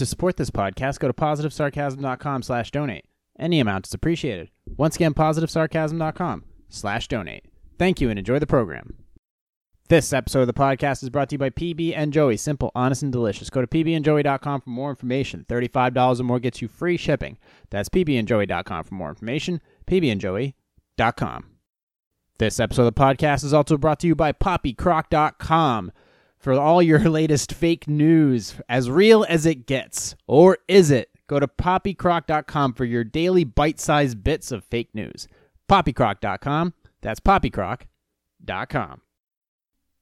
To support this podcast, go to positivesarcasm.com slash donate. Any amount is appreciated. Once again, positivesarcasm.com slash donate. Thank you and enjoy the program. This episode of the podcast is brought to you by PB and Joey. Simple, honest, and delicious. Go to pbandjoey.com for more information. $35 or more gets you free shipping. That's pbandjoey.com for more information. pbandjoey.com. This episode of the podcast is also brought to you by poppycrock.com for all your latest fake news, as real as it gets. Or is it? Go to poppycrock.com for your daily bite sized bits of fake news. Poppycrock.com. That's poppycrock.com.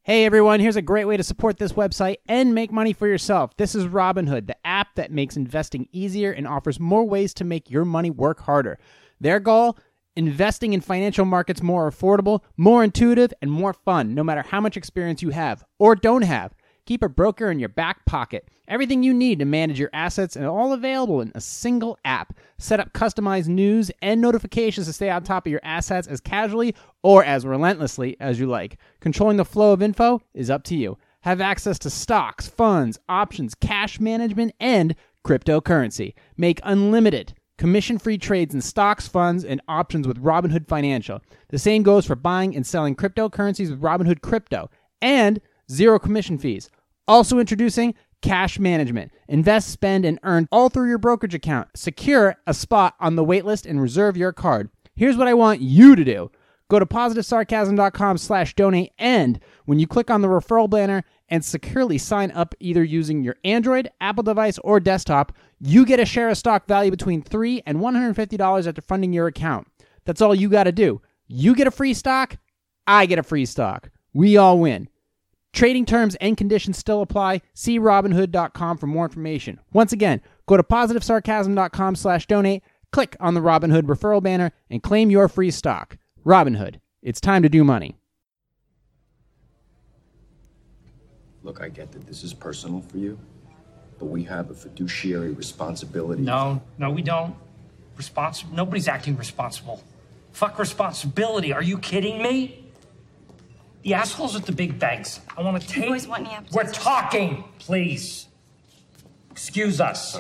Hey everyone, here's a great way to support this website and make money for yourself. This is Robinhood, the app that makes investing easier and offers more ways to make your money work harder. Their goal? Investing in financial markets more affordable, more intuitive, and more fun, no matter how much experience you have or don't have. Keep a broker in your back pocket. Everything you need to manage your assets and all available in a single app. Set up customized news and notifications to stay on top of your assets as casually or as relentlessly as you like. Controlling the flow of info is up to you. Have access to stocks, funds, options, cash management, and cryptocurrency. Make unlimited commission free trades in stocks, funds, and options with Robinhood Financial. The same goes for buying and selling cryptocurrencies with Robinhood Crypto. And zero commission fees. Also introducing cash management. Invest, spend, and earn all through your brokerage account. Secure a spot on the waitlist and reserve your card. Here's what I want you to do. Go to positivesarcasm.com slash donate and when you click on the referral banner and securely sign up either using your Android, Apple device, or desktop, you get a share of stock value between 3 and $150 after funding your account. That's all you got to do. You get a free stock, I get a free stock. We all win. Trading terms and conditions still apply. See Robinhood.com for more information. Once again, go to positivesarcasm.com slash donate, click on the Robinhood referral banner, and claim your free stock. Robinhood. It's time to do money. Look, I get that this is personal for you, but we have a fiduciary responsibility. No, no, we don't. Responsible. Nobody's acting responsible. Fuck responsibility. Are you kidding me? The assholes at the big banks. I want to take. boys want any appetizers? We're talking, please. Excuse us.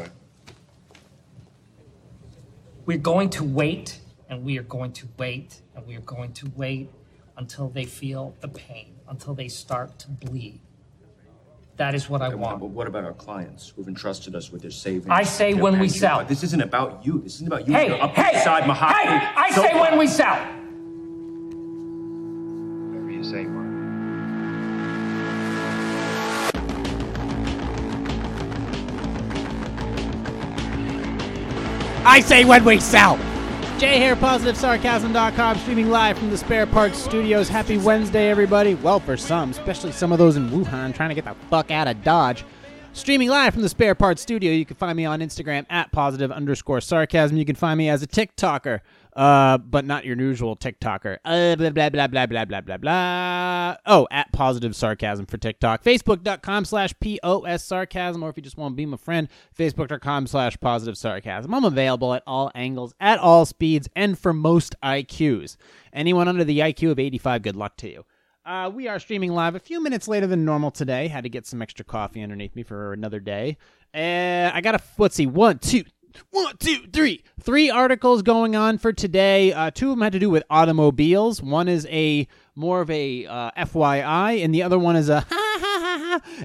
We're going to wait, and we are going to wait, and we are going to wait until they feel the pain, until they start to bleed. That is what I Okay, well, want. But what about our clients who've entrusted us with their savings? I say their when we pension? sell. This isn't about you. This isn't about you. Hey, You're up hey, beside mahogany. hey! I So- say when we sell. Whatever you say, Mark. I say when we sell. Jay here, positivesarcasm.com, streaming live from the Spare Parts Studios. Happy Wednesday, everybody. Well, for some, especially some of those in Wuhan trying to get the fuck out of Dodge. Streaming live from the Spare Parts Studio. You can find me on Instagram at positive underscore sarcasm. You can find me as a TikToker, uh, but not your usual TikToker. Uh, blah, blah, blah, blah, blah, blah, blah, blah. Oh, at positive sarcasm for TikTok. Facebook.com slash POS sarcasm, or if you just want to be my friend, Facebook.com slash positive sarcasm. I'm available at all angles, at all speeds, and for most IQs. Anyone under the IQ of 85, good luck to you. Uh, we are streaming live a few minutes later than normal today. Had to get some extra coffee underneath me for another day. Uh, I got a let's see, one, two, one, two, three, three articles going on for today. Uh, two of them had to do with automobiles. One is a more of a uh, FYI, and the other one is a.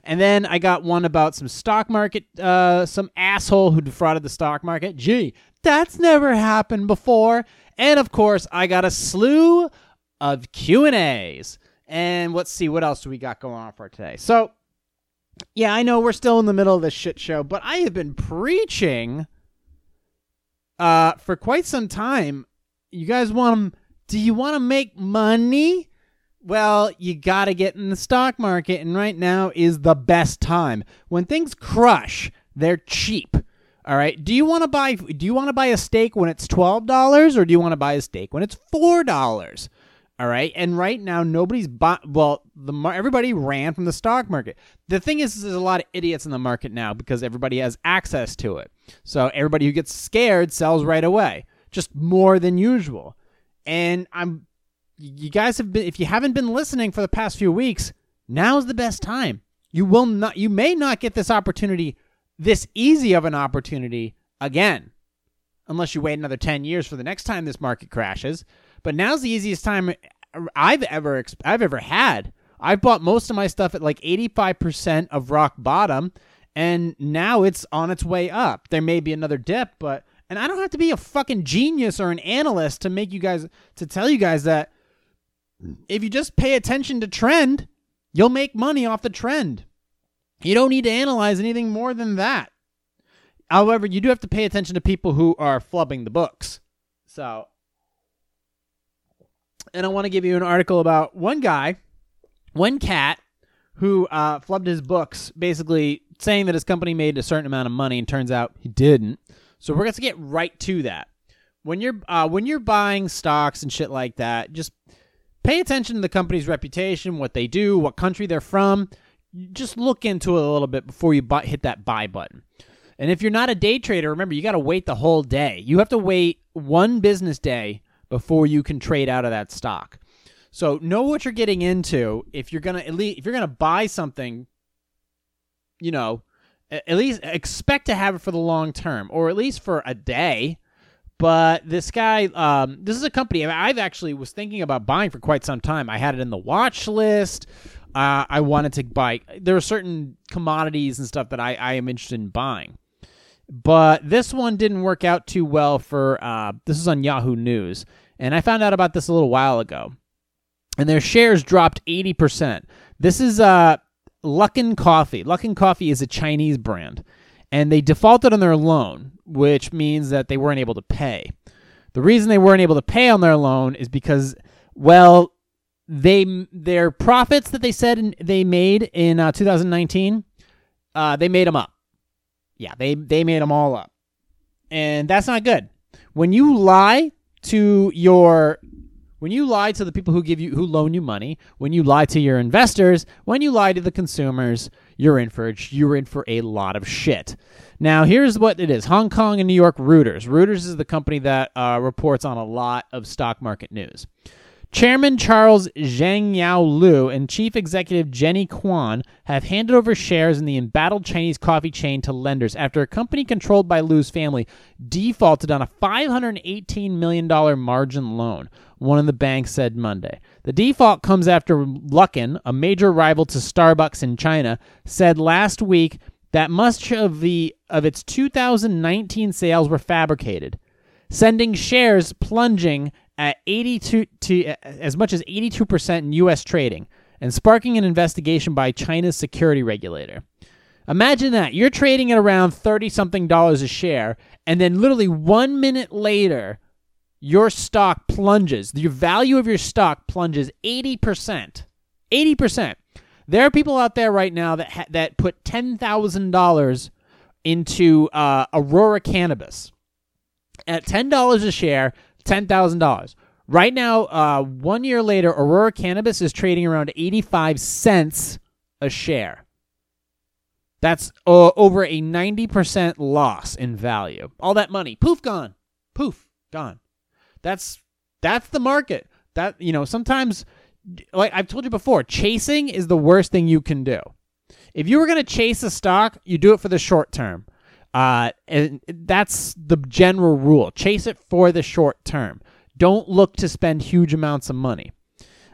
And then I got one about some stock market, uh, some asshole who defrauded the stock market. Gee, that's never happened before. And of course, I got a slew of Q and A's. And let's see what else do we got going on for today. So, yeah, I know we're still in the middle of this shit show, but I have been preaching uh for quite some time. You guys want to? do you want to make money? Well, you got to get in the stock market and right now is the best time. When things crush, they're cheap. All right. Do you want to buy do you want to buy a steak when it's $12 or do you want to buy a steak when it's $4? All right, and right now nobody's bought. Well, the everybody ran from the stock market. The thing is, there's a lot of idiots in the market now because everybody has access to it. So everybody who gets scared sells right away, just more than usual. And I'm, you guys have been. If you haven't been listening for the past few weeks, now's the best time. You will not. You may not get this opportunity this easy of an opportunity again, unless you wait another 10 years for the next time this market crashes. But now's the easiest time I've ever I've ever had. I've bought most of my stuff at like 85% of rock bottom and now it's on its way up. There may be another dip, but and I don't have to be a fucking genius or an analyst to make you guys to tell you guys that if you just pay attention to trend, you'll make money off the trend. You don't need to analyze anything more than that. However, you do have to pay attention to people who are flubbing the books. So, and I want to give you an article about one guy, one cat, who uh, flubbed his books, basically saying that his company made a certain amount of money, and turns out he didn't. So we're going to get right to that. When you're uh, when you're buying stocks and shit like that, just pay attention to the company's reputation, what they do, what country they're from. Just look into it a little bit before you buy, hit that buy button. And if you're not a day trader, remember you got to wait the whole day. You have to wait one business day before you can trade out of that stock. So know what you're getting into. If you're gonna if you're gonna buy something, you know, at least expect to have it for the long term, or at least for a day. But this guy, um, this is a company I've actually was thinking about buying for quite some time. I had it in the watch list. Uh, I wanted to buy. There are certain commodities and stuff that I, I am interested in buying, but this one didn't work out too well for. Uh, this is on Yahoo News, and I found out about this a little while ago, and their shares dropped eighty percent. This is uh, Luckin Coffee. Luckin Coffee is a Chinese brand, and they defaulted on their loan, which means that they weren't able to pay. The reason they weren't able to pay on their loan is because, well, they their profits that they said they made in uh, 2019, uh, they made them up. Yeah, they they made them all up, and that's not good. When you lie to your when you lie to the people who give you who loan you money, when you lie to your investors, when you lie to the consumers, you're in for you're in for a lot of shit. Now, here's what it is: Hong Kong and New York Reuters. Reuters is the company that uh, reports on a lot of stock market news. Chairman Charles Zhang Yao Lu and Chief Executive Jenny Quan have handed over shares in the embattled Chinese coffee chain to lenders after a company controlled by Lu's family defaulted on a $518 million margin loan, one of the banks said Monday. The default comes after Luckin, a major rival to Starbucks in China, said last week that much of the of its 2019 sales were fabricated, sending shares plunging at 82 to as much as 82% in US trading and sparking an investigation by China's security regulator. Imagine that. You're trading at around 30 something dollars a share and then literally 1 minute later your stock plunges. Your value of your stock plunges 80%. 80%. There are people out there right now that ha- that put $10,000 into uh, Aurora Cannabis. At $10 a share, $10,000. Right now, uh, one year later, Aurora Cannabis is trading around 85 cents a share. That's uh, over a 90% loss in value. All that money, poof, gone. Poof, gone. That's that's the market. That you know, sometimes like I've told you before, chasing is the worst thing you can do. If you were going to chase a stock, you do it for the short term. Uh, and that's the general rule. Chase it for the short term. Don't look to spend huge amounts of money.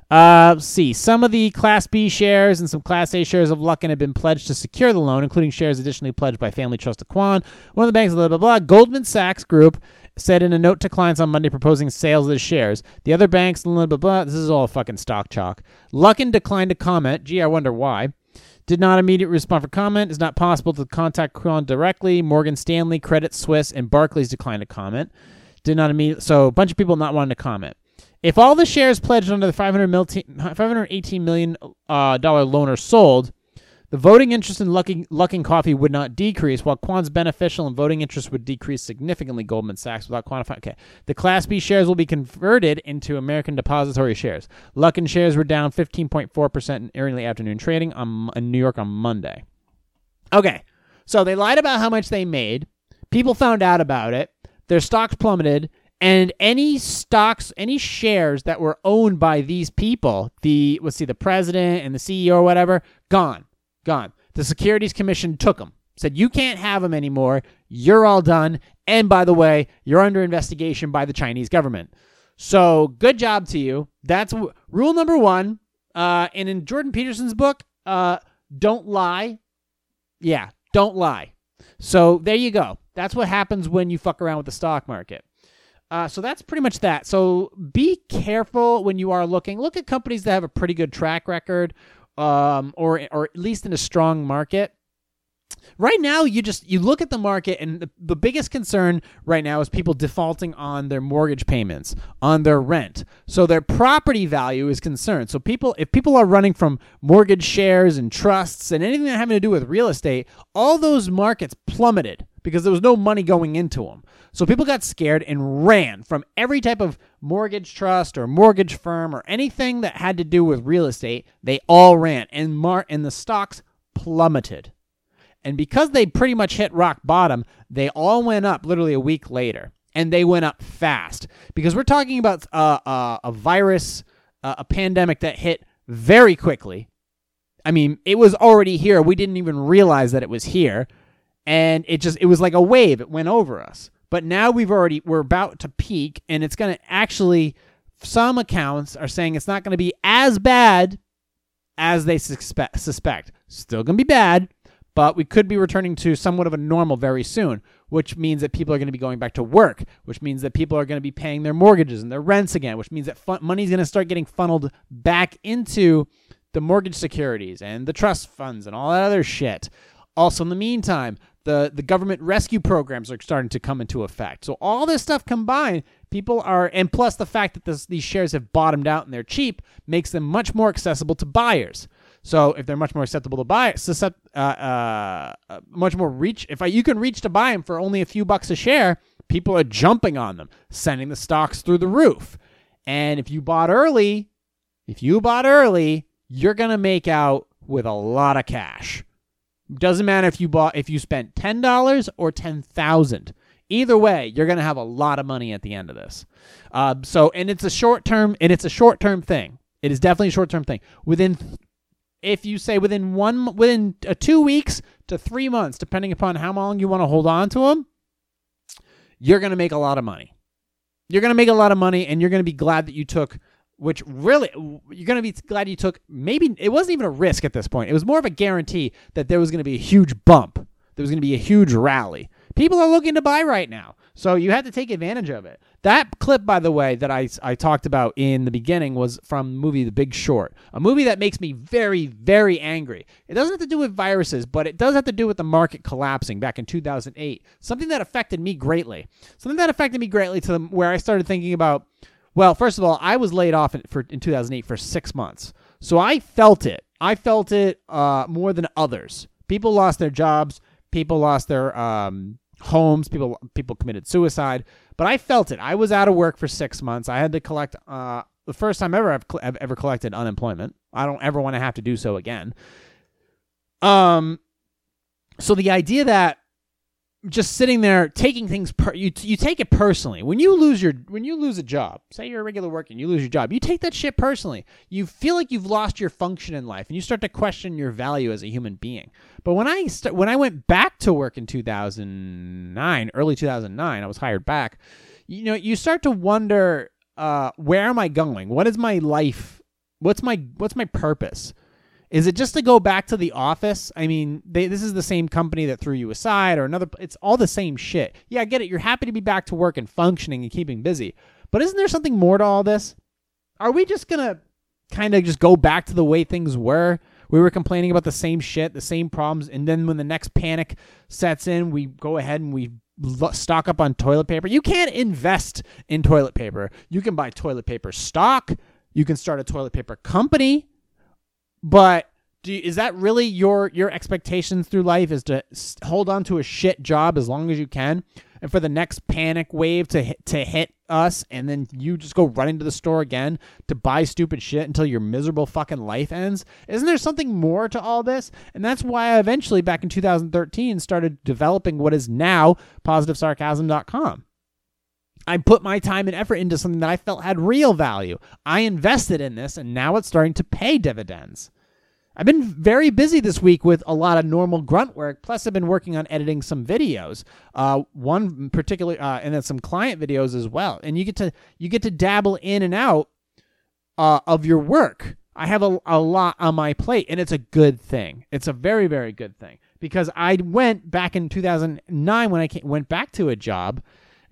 Uh, see. Some of the Class B shares and some Class A shares of Luckin have been pledged to secure the loan, including shares additionally pledged by Family Trust of Quan. One of the banks, blah, blah, blah. Goldman Sachs Group said in a note to clients on Monday proposing sales of the shares. The other banks, blah, blah, blah. This is all fucking stock chalk. Luckin declined to comment. Gee, I wonder why. Did not immediately respond for comment. It's not possible to contact Quan directly. Morgan Stanley, Credit Suisse, and Barclays declined to comment. Did not immediately. So a bunch of people not wanting to comment. If all the shares pledged under the 500 mil 518 million uh, dollar loan are sold, the voting interest in Luckin, Luckin Coffee would not decrease, while Quan's beneficial and voting interest would decrease significantly. Goldman Sachs without quantifying. Okay, the Class B shares will be converted into American Depository shares. Luckin shares were down 15.4 percent in early afternoon trading on, in New York on Monday. Okay, so they lied about how much they made. People found out about it. Their stocks plummeted, and any stocks, any shares that were owned by these people, the let's see, the president and the CEO or whatever, gone gone. The Securities Commission took them. said you can't have them anymore. You're all done. And by the way, you're under investigation by the Chinese government. So good job to you. That's w- rule number one. Uh, and in Jordan Peterson's book, uh, don't lie. Yeah, don't lie. So there you go. That's what happens when you fuck around with the stock market. Uh, so that's pretty much that. So be careful when you are looking. Look at companies that have a pretty good track record, um, or or at least in a strong market. Right now, you just you look at the market, and the, the biggest concern right now is people defaulting on their mortgage payments, on their rent. So their property value is concerned. So people, if people are running from mortgage shares and trusts and anything that having to do with real estate, all those markets plummeted because there was no money going into them. So people got scared and ran from every type of mortgage trust or mortgage firm or anything that had to do with real estate. They all ran, and mar- and the stocks plummeted. And because they pretty much hit rock bottom, they all went up literally a week later. And they went up fast because we're talking about uh, uh, a virus, uh, a pandemic that hit very quickly. I mean, it was already here. We didn't even realize that it was here. And it just, it was like a wave. It went over us. But now we've already, we're about to peak and it's going to actually, some accounts are saying it's not going to be as bad as they suspect. Still going to be bad, but we could be returning to somewhat of a normal very soon, which means that people are going to be going back to work, which means that people are going to be paying their mortgages and their rents again, which means that money's going to start getting funneled back into the mortgage securities and the trust funds and all that other shit. Also, in the meantime, the, the government rescue programs are starting to come into effect. So, all this stuff combined, people are, and plus the fact that this, these shares have bottomed out and they're cheap, makes them much more accessible to buyers. So if they're much more acceptable to buy, uh, uh, uh, much more reach. If I, you can reach to buy them for only a few bucks a share, people are jumping on them, sending the stocks through the roof. And if you bought early, if you bought early, you're gonna make out with a lot of cash. Doesn't matter if you bought if you spent ten dollars or ten thousand. Either way, you're gonna have a lot of money at the end of this. Uh, so, and it's a short term, and it's a short term thing. It is definitely a short term thing. Within if you say within one within uh, two weeks to three months, depending upon how long you want to hold on to them, you're going to make a lot of money. You're going to make a lot of money, and you're going to be glad that you took. Which really, you're going to be glad you took. Maybe it wasn't even a risk at this point. It was more of a guarantee that there was going to be a huge bump. There was going to be a huge rally. People are looking to buy right now. So you have to take advantage of it. That clip, by the way, that I, I talked about in the beginning was from the movie The Big Short, a movie that makes me very, very angry. It doesn't have to do with viruses, but it does have to do with the market collapsing back in 2008. Something that affected me greatly. Something that affected me greatly to the, where I started thinking about, well, first of all, I was laid off in, for, in 2008 for six months. So I felt it. I felt it uh, more than others. People lost their jobs. People lost their um, homes. People people committed suicide. But I felt it. I was out of work for six months. I had to collect uh, the first time ever I've, cl- I've ever collected unemployment. I don't ever want to have to do so again. Um, so the idea that just sitting there taking things per you you take it personally. When you lose your when you lose a job say you're a regular worker and you lose your job you take that shit personally. You feel like you've lost your function in life and you start to question your value as a human being. But when i st- when i went back to work in 2009 early 2009 i was hired back you know you start to wonder uh where am i going? What is my life what's my what's my purpose is it just to go back to the office? I mean, they, this is the same company that threw you aside or another. It's all the same shit. Yeah, I get it. You're happy to be back to work and functioning and keeping busy. But isn't there something more to all this? Are we just going to kind of just go back to the way things were? We were complaining about the same shit, the same problems. And then when the next panic sets in, we go ahead and we stock up on toilet paper. You can't invest in toilet paper. You can buy toilet paper stock. You can start a toilet paper company but do you, is that really your your expectations through life is to hold on to a shit job as long as you can? And for the next panic wave to hit, to hit us and then you just go running to the store again to buy stupid shit until your miserable fucking life ends? Isn't there something more to all this? And that's why i eventually back in 2013 started developing what is now positivesarcasm.com I put my time and effort into something that I felt had real value. I invested in this and now it's starting to pay dividends. I've been very busy this week with a lot of normal grunt work. Plus, I've been working on editing some videos. Uh, one particular, uh, and then some client videos as well. And you get to you get to dabble in and out uh, of your work. I have a, a lot on my plate, and it's a good thing. It's a very very good thing because I went back in 2009 when I came, went back to a job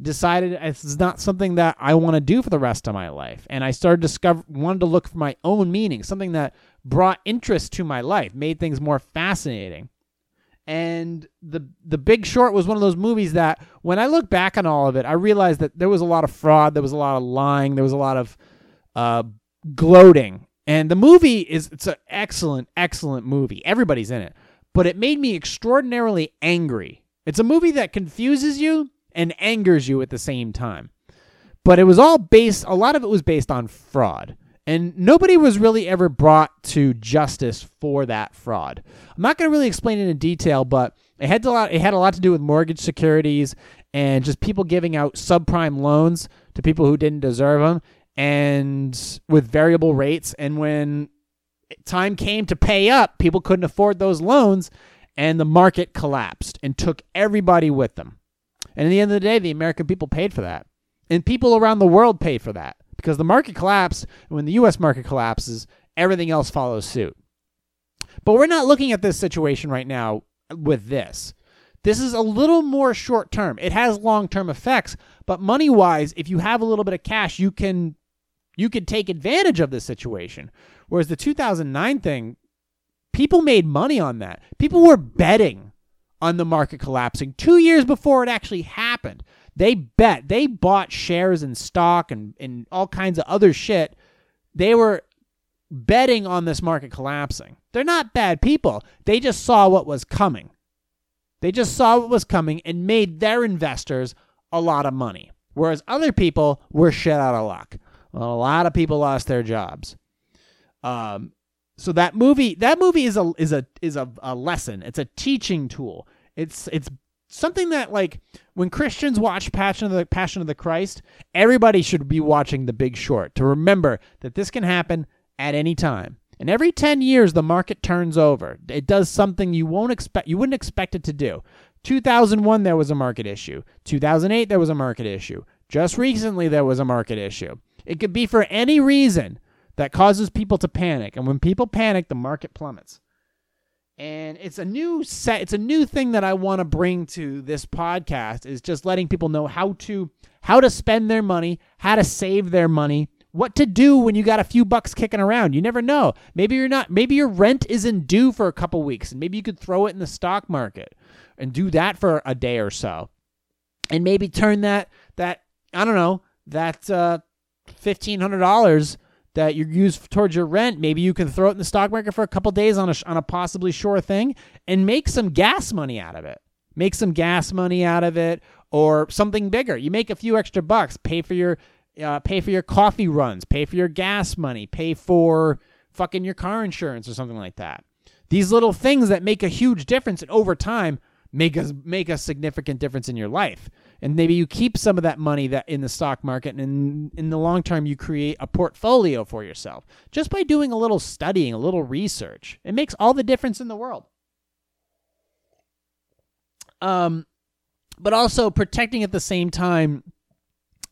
decided it's not something that I want to do for the rest of my life. And I started discover wanted to look for my own meaning, something that brought interest to my life, made things more fascinating. And the the Big Short was one of those movies that when I look back on all of it, I realized that there was a lot of fraud, there was a lot of lying, there was a lot of uh, gloating. And the movie is it's an excellent, excellent movie. Everybody's in it. But it made me extraordinarily angry. It's a movie that confuses you and angers you at the same time. But it was all based, a lot of it was based on fraud. And nobody was really ever brought to justice for that fraud. I'm not going to really explain it in detail, but it had, a lot, it had a lot to do with mortgage securities and just people giving out subprime loans to people who didn't deserve them and with variable rates. And when time came to pay up, people couldn't afford those loans and the market collapsed and took everybody with them. And at the end of the day, the American people paid for that. And people around the world paid for that because the market collapsed. And when the U.S. market collapses, everything else follows suit. But we're not looking at this situation right now with this. This is a little more short term. It has long term effects, but money wise, if you have a little bit of cash, you can you can take advantage of this situation. Whereas the 2009 thing, people made money on that. People were betting on the market collapsing two years before it actually happened. They bet, they bought shares in stock and, and all kinds of other shit. They were betting on this market collapsing. They're not bad people. They just saw what was coming. They just saw what was coming and made their investors a lot of money. Whereas other people were shit out of luck. A lot of people lost their jobs. Um, so that movie that movie is a is a is a, a lesson. It's a teaching tool. It's it's something that like when christians watch passion of the passion of the christ everybody should be watching the big short to remember that this can happen at any time. And every 10 years the market turns over. It does something you won't expect you wouldn't expect it to do. 2001 there was a market issue. 2008 there was a market issue. Just recently there was a market issue. It could be for any reason that causes people to panic. And when people panic, the market plummets. And it's a new set, it's a new thing that I want to bring to this podcast is just letting people know how to how to spend their money, how to save their money, what to do when you got a few bucks kicking around. You never know. Maybe you're not maybe your rent isn't due for a couple weeks and maybe you could throw it in the stock market and do that for a day or so. And maybe turn that that I don't know, that uh $1500 that you use towards your rent, maybe you can throw it in the stock market for a couple days on a on a possibly sure thing and make some gas money out of it. Make some gas money out of it, or something bigger. You make a few extra bucks, pay for your uh, pay for your coffee runs, pay for your gas money, pay for fucking your car insurance or something like that. These little things that make a huge difference and over time make a make a significant difference in your life and maybe you keep some of that money that in the stock market and in, in the long term you create a portfolio for yourself. Just by doing a little studying a little research it makes all the difference in the world. Um but also protecting at the same time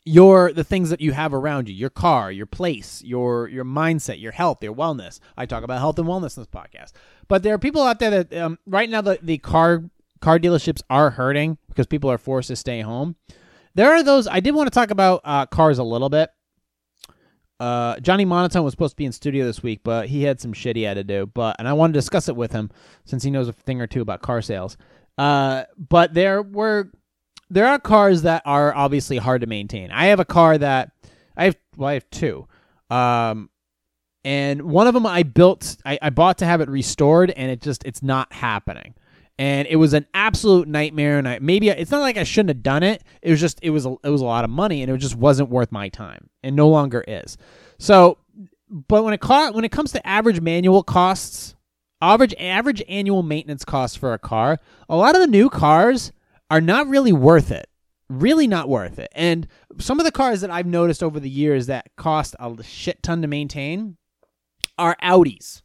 your the things that you have around you your car your place your your mindset your health your wellness. I talk about health and wellness in this podcast. But there are people out there that um, right now the, the car car dealerships are hurting because people are forced to stay home. There are those. I did want to talk about uh, cars a little bit. Uh, Johnny Monotone was supposed to be in studio this week, but he had some shit he had to do. But and I wanted to discuss it with him since he knows a thing or two about car sales. Uh, but there were there are cars that are obviously hard to maintain. I have a car that I have. Well, I have two. Um, and one of them I built. I, I bought to have it restored, and it just it's not happening and it was an absolute nightmare. And I maybe it's not like I shouldn't have done it. It was just it was a, it was a lot of money, and it just wasn't worth my time, and no longer is. So, but when it when it comes to average manual costs, average average annual maintenance costs for a car, a lot of the new cars are not really worth it. Really not worth it. And some of the cars that I've noticed over the years that cost a shit ton to maintain are Audis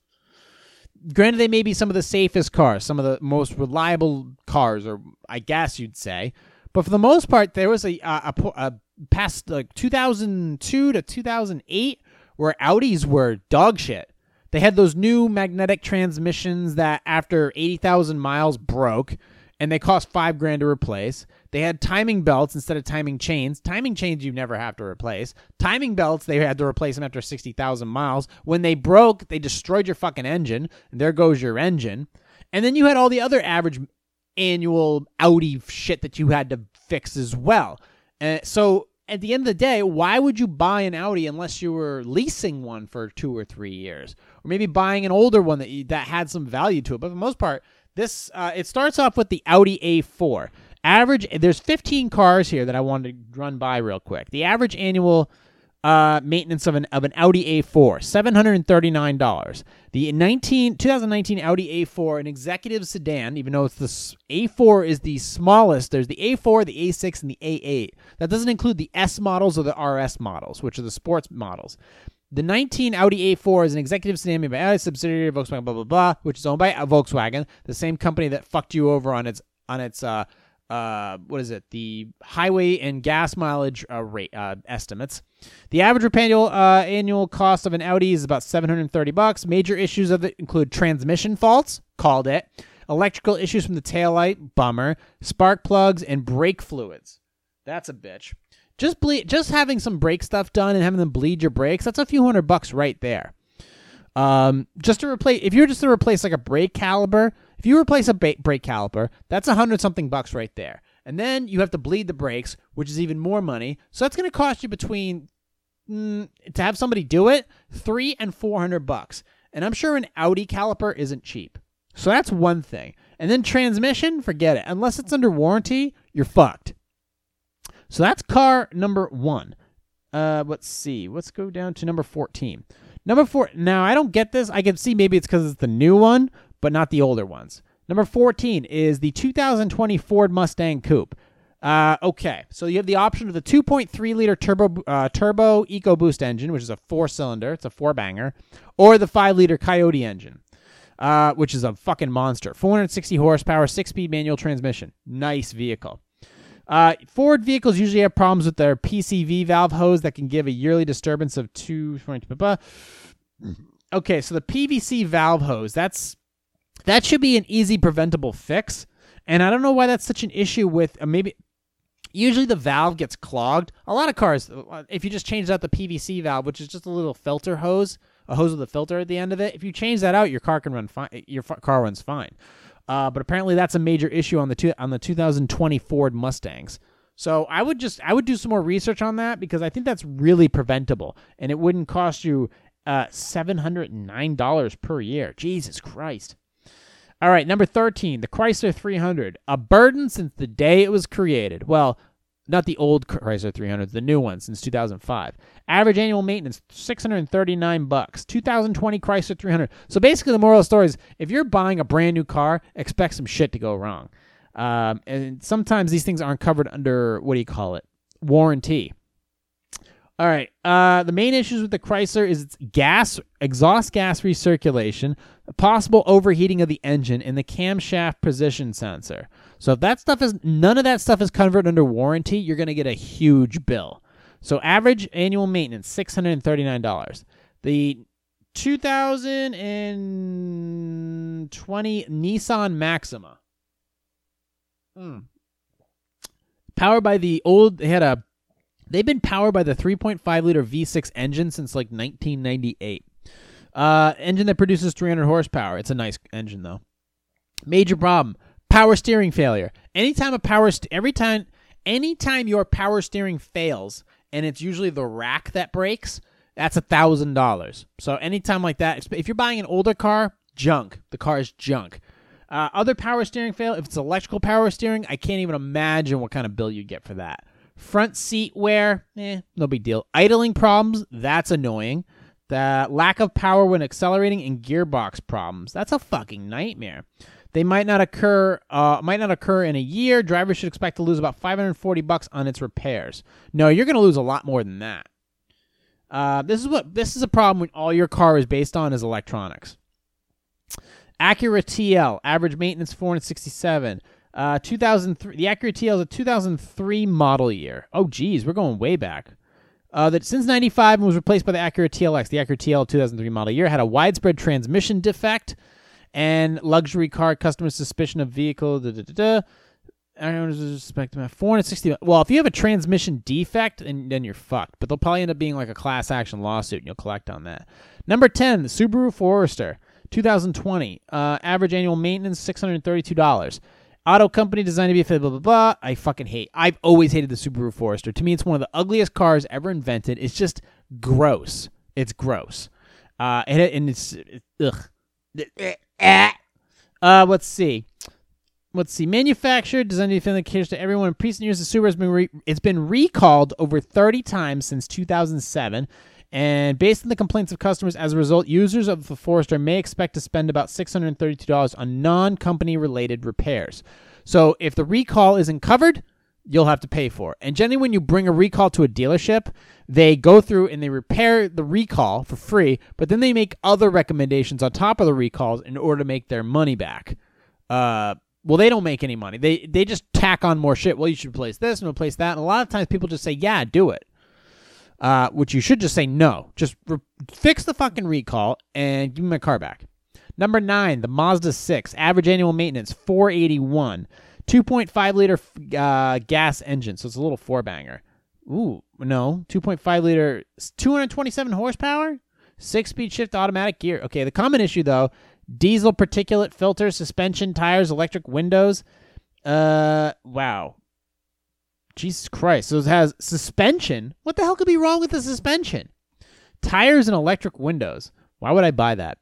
granted, they may be some of the safest cars, some of the most reliable cars, or I guess you'd say. But for the most part, there was a a, a, past like 2002 to 2008 where Audis were dog shit. They had those new magnetic transmissions that after 80,000 miles broke and they cost five grand to replace. They had timing belts instead of timing chains. Timing chains you never have to replace. Timing belts they had to replace them after 60,000 miles. When they broke, they destroyed your fucking engine, and there goes your engine. And then you had all the other average annual Audi shit that you had to fix as well. Uh, so at the end of the day, why would you buy an Audi unless you were leasing one for two or three years, or maybe buying an older one that you, that had some value to it? But for the most part, this uh, it starts off with the Audi A4. Average there's 15 cars here that I wanted to run by real quick. The average annual uh, maintenance of an of an Audi A4, seven hundred and thirty nine dollars. The 19, 2019 Audi A4, an executive sedan, even though it's the A4 is the smallest. There's the A4, the A6, and the A8. That doesn't include the S models or the RS models, which are the sports models. The 19 Audi A4 is an executive sedan made by a subsidiary of Volkswagen, blah blah blah, which is owned by Volkswagen, the same company that fucked you over on its on its uh uh what is it the highway and gas mileage uh, rate uh, estimates. The average annual uh, annual cost of an Audi is about 730 bucks. Major issues of it include transmission faults, called it, electrical issues from the taillight, bummer, spark plugs, and brake fluids. That's a bitch. Just bleed, just having some brake stuff done and having them bleed your brakes. That's a few hundred bucks right there. Um, just to replace, if you're just to replace like a brake caliper, if you replace a ba- brake caliper, that's a hundred something bucks right there. And then you have to bleed the brakes, which is even more money. So that's going to cost you between mm, to have somebody do it three and four hundred bucks. And I'm sure an Audi caliper isn't cheap. So that's one thing. And then transmission, forget it. Unless it's under warranty, you're fucked. So that's car number one. Uh, let's see. Let's go down to number 14. Number four. Now, I don't get this. I can see maybe it's because it's the new one, but not the older ones. Number 14 is the 2020 Ford Mustang Coupe. Uh, okay, so you have the option of the 2.3 liter turbo uh, turbo EcoBoost engine, which is a four cylinder, it's a four banger, or the 5 liter Coyote engine, uh, which is a fucking monster. 460 horsepower, six speed manual transmission. Nice vehicle. Uh, Ford vehicles usually have problems with their PCV valve hose that can give a yearly disturbance of two. Okay, so the PVC valve hose that's that should be an easy preventable fix, and I don't know why that's such an issue with uh, maybe. Usually the valve gets clogged. A lot of cars, uh, if you just change out the PVC valve, which is just a little filter hose, a hose with a filter at the end of it, if you change that out, your car can run fine. Your car runs fine. Uh, but apparently that's a major issue on the two, on the 2020 Ford Mustangs. So I would just I would do some more research on that because I think that's really preventable and it wouldn't cost you uh, seven hundred nine dollars per year. Jesus Christ! All right, number thirteen, the Chrysler 300, a burden since the day it was created. Well, not the old Chrysler 300, the new one since 2005. Average annual maintenance 639 bucks. 2020 Chrysler 300. So basically, the moral of the story is if you're buying a brand new car, expect some shit to go wrong. Um, and sometimes these things aren't covered under what do you call it? Warranty. All right. Uh, the main issues with the Chrysler is its gas, exhaust gas recirculation, possible overheating of the engine, and the camshaft position sensor. So if that stuff is none of that stuff is covered under warranty, you're going to get a huge bill. So average annual maintenance six hundred and thirty nine dollars. The 2020 Nissan Maxima. Hmm. Powered by the old, they had a They've been powered by the 3.5 liter V6 engine since like 1998. Uh, engine that produces 300 horsepower. It's a nice engine though. Major problem: power steering failure. Anytime a power st- every time anytime your power steering fails, and it's usually the rack that breaks, that's a thousand dollars. So anytime like that, if you're buying an older car, junk. The car is junk. Uh, other power steering fail. If it's electrical power steering, I can't even imagine what kind of bill you get for that. Front seat wear, eh, no big deal. Idling problems, that's annoying. The lack of power when accelerating and gearbox problems, that's a fucking nightmare. They might not occur uh, might not occur in a year. Drivers should expect to lose about 540 bucks on its repairs. No, you're going to lose a lot more than that. Uh, this is what this is a problem when all your car is based on is electronics. Acura TL, average maintenance 467. Uh, 2003. The Acura TL is a 2003 model year. Oh, geez, we're going way back. Uh, that since 95 and was replaced by the Acura TLX. The Acura TL 2003 model year had a widespread transmission defect and luxury car customer suspicion of vehicle. Da, da, da, da. I suspect 460. Well, if you have a transmission defect, then, then you're fucked. But they'll probably end up being like a class action lawsuit, and you'll collect on that. Number 10, the Subaru Forester, 2020. Uh, average annual maintenance $632. Auto company designed to be fit, blah, blah, blah. I fucking hate. I've always hated the Subaru Forester. To me, it's one of the ugliest cars ever invented. It's just gross. It's gross. Uh, and, it, and it's, ugh. Uh, let's see let's see, manufactured, designed to be friendly, caters to everyone. In recent years, the Subaru has been re- it's been recalled over 30 times since 2007. And based on the complaints of customers, as a result, users of the Forester may expect to spend about $632 on non-company related repairs. So if the recall isn't covered, you'll have to pay for. And generally, when you bring a recall to a dealership, they go through and they repair the recall for free, but then they make other recommendations on top of the recalls in order to make their money back. Uh, well, they don't make any money. They they just tack on more shit. Well, you should replace this and replace that. And a lot of times people just say, "Yeah, do it," uh, which you should just say no. Just re- fix the fucking recall and give me my car back. Number nine, the Mazda six, average annual maintenance four eighty one, two point five liter uh, gas engine, so it's a little four banger. Ooh, no, two point five liter, two hundred twenty seven horsepower, six speed shift automatic gear. Okay, the common issue though diesel particulate filter, suspension, tires, electric windows. Uh, wow. Jesus Christ. So it has suspension. What the hell could be wrong with the suspension? Tires and electric windows. Why would I buy that?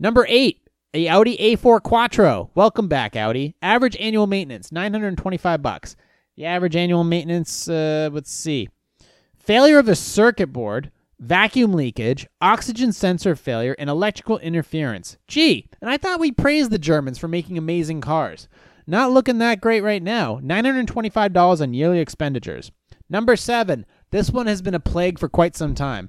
Number eight, a Audi A4 Quattro. Welcome back, Audi. Average annual maintenance, 925 bucks. The average annual maintenance, uh, let's see. Failure of the circuit board, vacuum leakage, oxygen sensor failure, and electrical interference. Gee, and I thought we praised the Germans for making amazing cars. Not looking that great right now. $925 on yearly expenditures. Number seven, this one has been a plague for quite some time.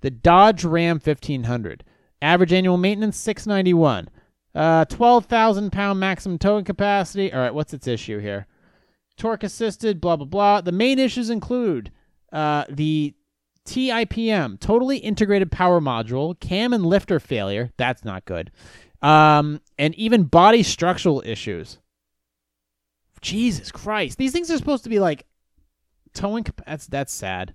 The Dodge Ram 1500. Average annual maintenance 691. Uh, 12,000 pound maximum towing capacity. All right, what's its issue here? Torque assisted, blah, blah, blah. The main issues include uh, the TIPM, totally integrated power module, cam and lifter failure. That's not good. Um, and even body structural issues. Jesus Christ. These things are supposed to be like towing. That's, that's sad.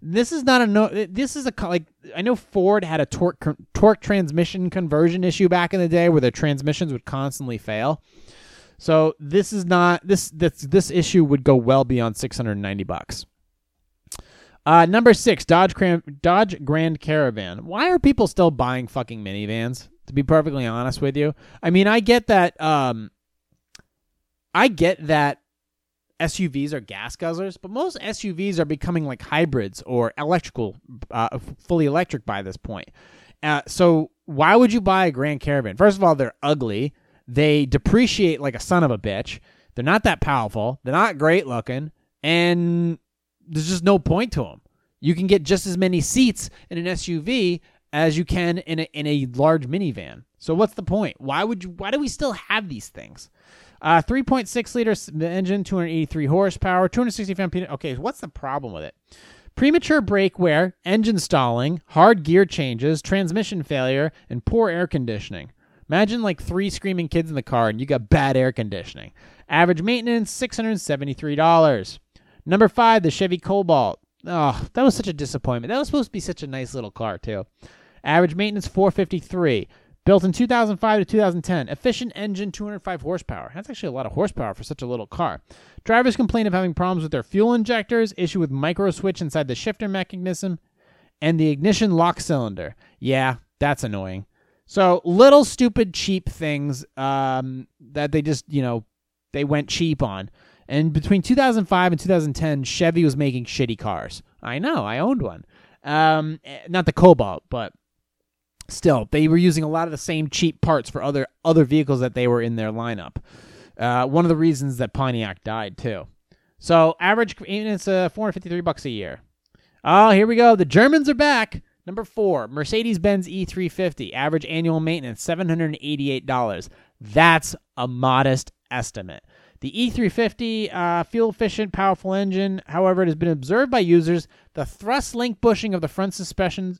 This is not a no. This is a like I know Ford had a torque torque transmission conversion issue back in the day where their transmissions would constantly fail. So this is not this this this issue would go well beyond 690 bucks. Uh, number six, Dodge Cram- Dodge Grand Caravan. Why are people still buying fucking minivans? To be perfectly honest with you, I mean, I get that. Um, I get that SUVs are gas guzzlers, but most SUVs are becoming like hybrids or electrical, uh, fully electric by this point. Uh, so why would you buy a Grand Caravan? First of all, they're ugly. They depreciate like a son of a bitch. They're not that powerful. They're not great looking, and there's just no point to them. You can get just as many seats in an SUV as you can in a, in a large minivan. So what's the point? Why would you, why do we still have these things? Uh, 3.6 liter engine, 283 horsepower, 260 pound. Okay, what's the problem with it? Premature brake wear, engine stalling, hard gear changes, transmission failure, and poor air conditioning. Imagine like three screaming kids in the car and you got bad air conditioning. Average maintenance $673. Number five, the Chevy Cobalt. Oh, that was such a disappointment. That was supposed to be such a nice little car too. Average maintenance 453. Built in 2005 to 2010. Efficient engine, 205 horsepower. That's actually a lot of horsepower for such a little car. Drivers complain of having problems with their fuel injectors, issue with micro switch inside the shifter mechanism, and the ignition lock cylinder. Yeah, that's annoying. So little stupid cheap things um, that they just you know they went cheap on. And between 2005 and 2010, Chevy was making shitty cars. I know, I owned one. Um, eh, not the Cobalt, but still, they were using a lot of the same cheap parts for other other vehicles that they were in their lineup. Uh, one of the reasons that Pontiac died too. So average maintenance uh, 453 bucks a year. Oh, here we go. The Germans are back. Number four, Mercedes Benz E350, average annual maintenance $788. That's a modest estimate. The E350, uh, fuel efficient, powerful engine. However, it has been observed by users the thrust link bushing of the front suspension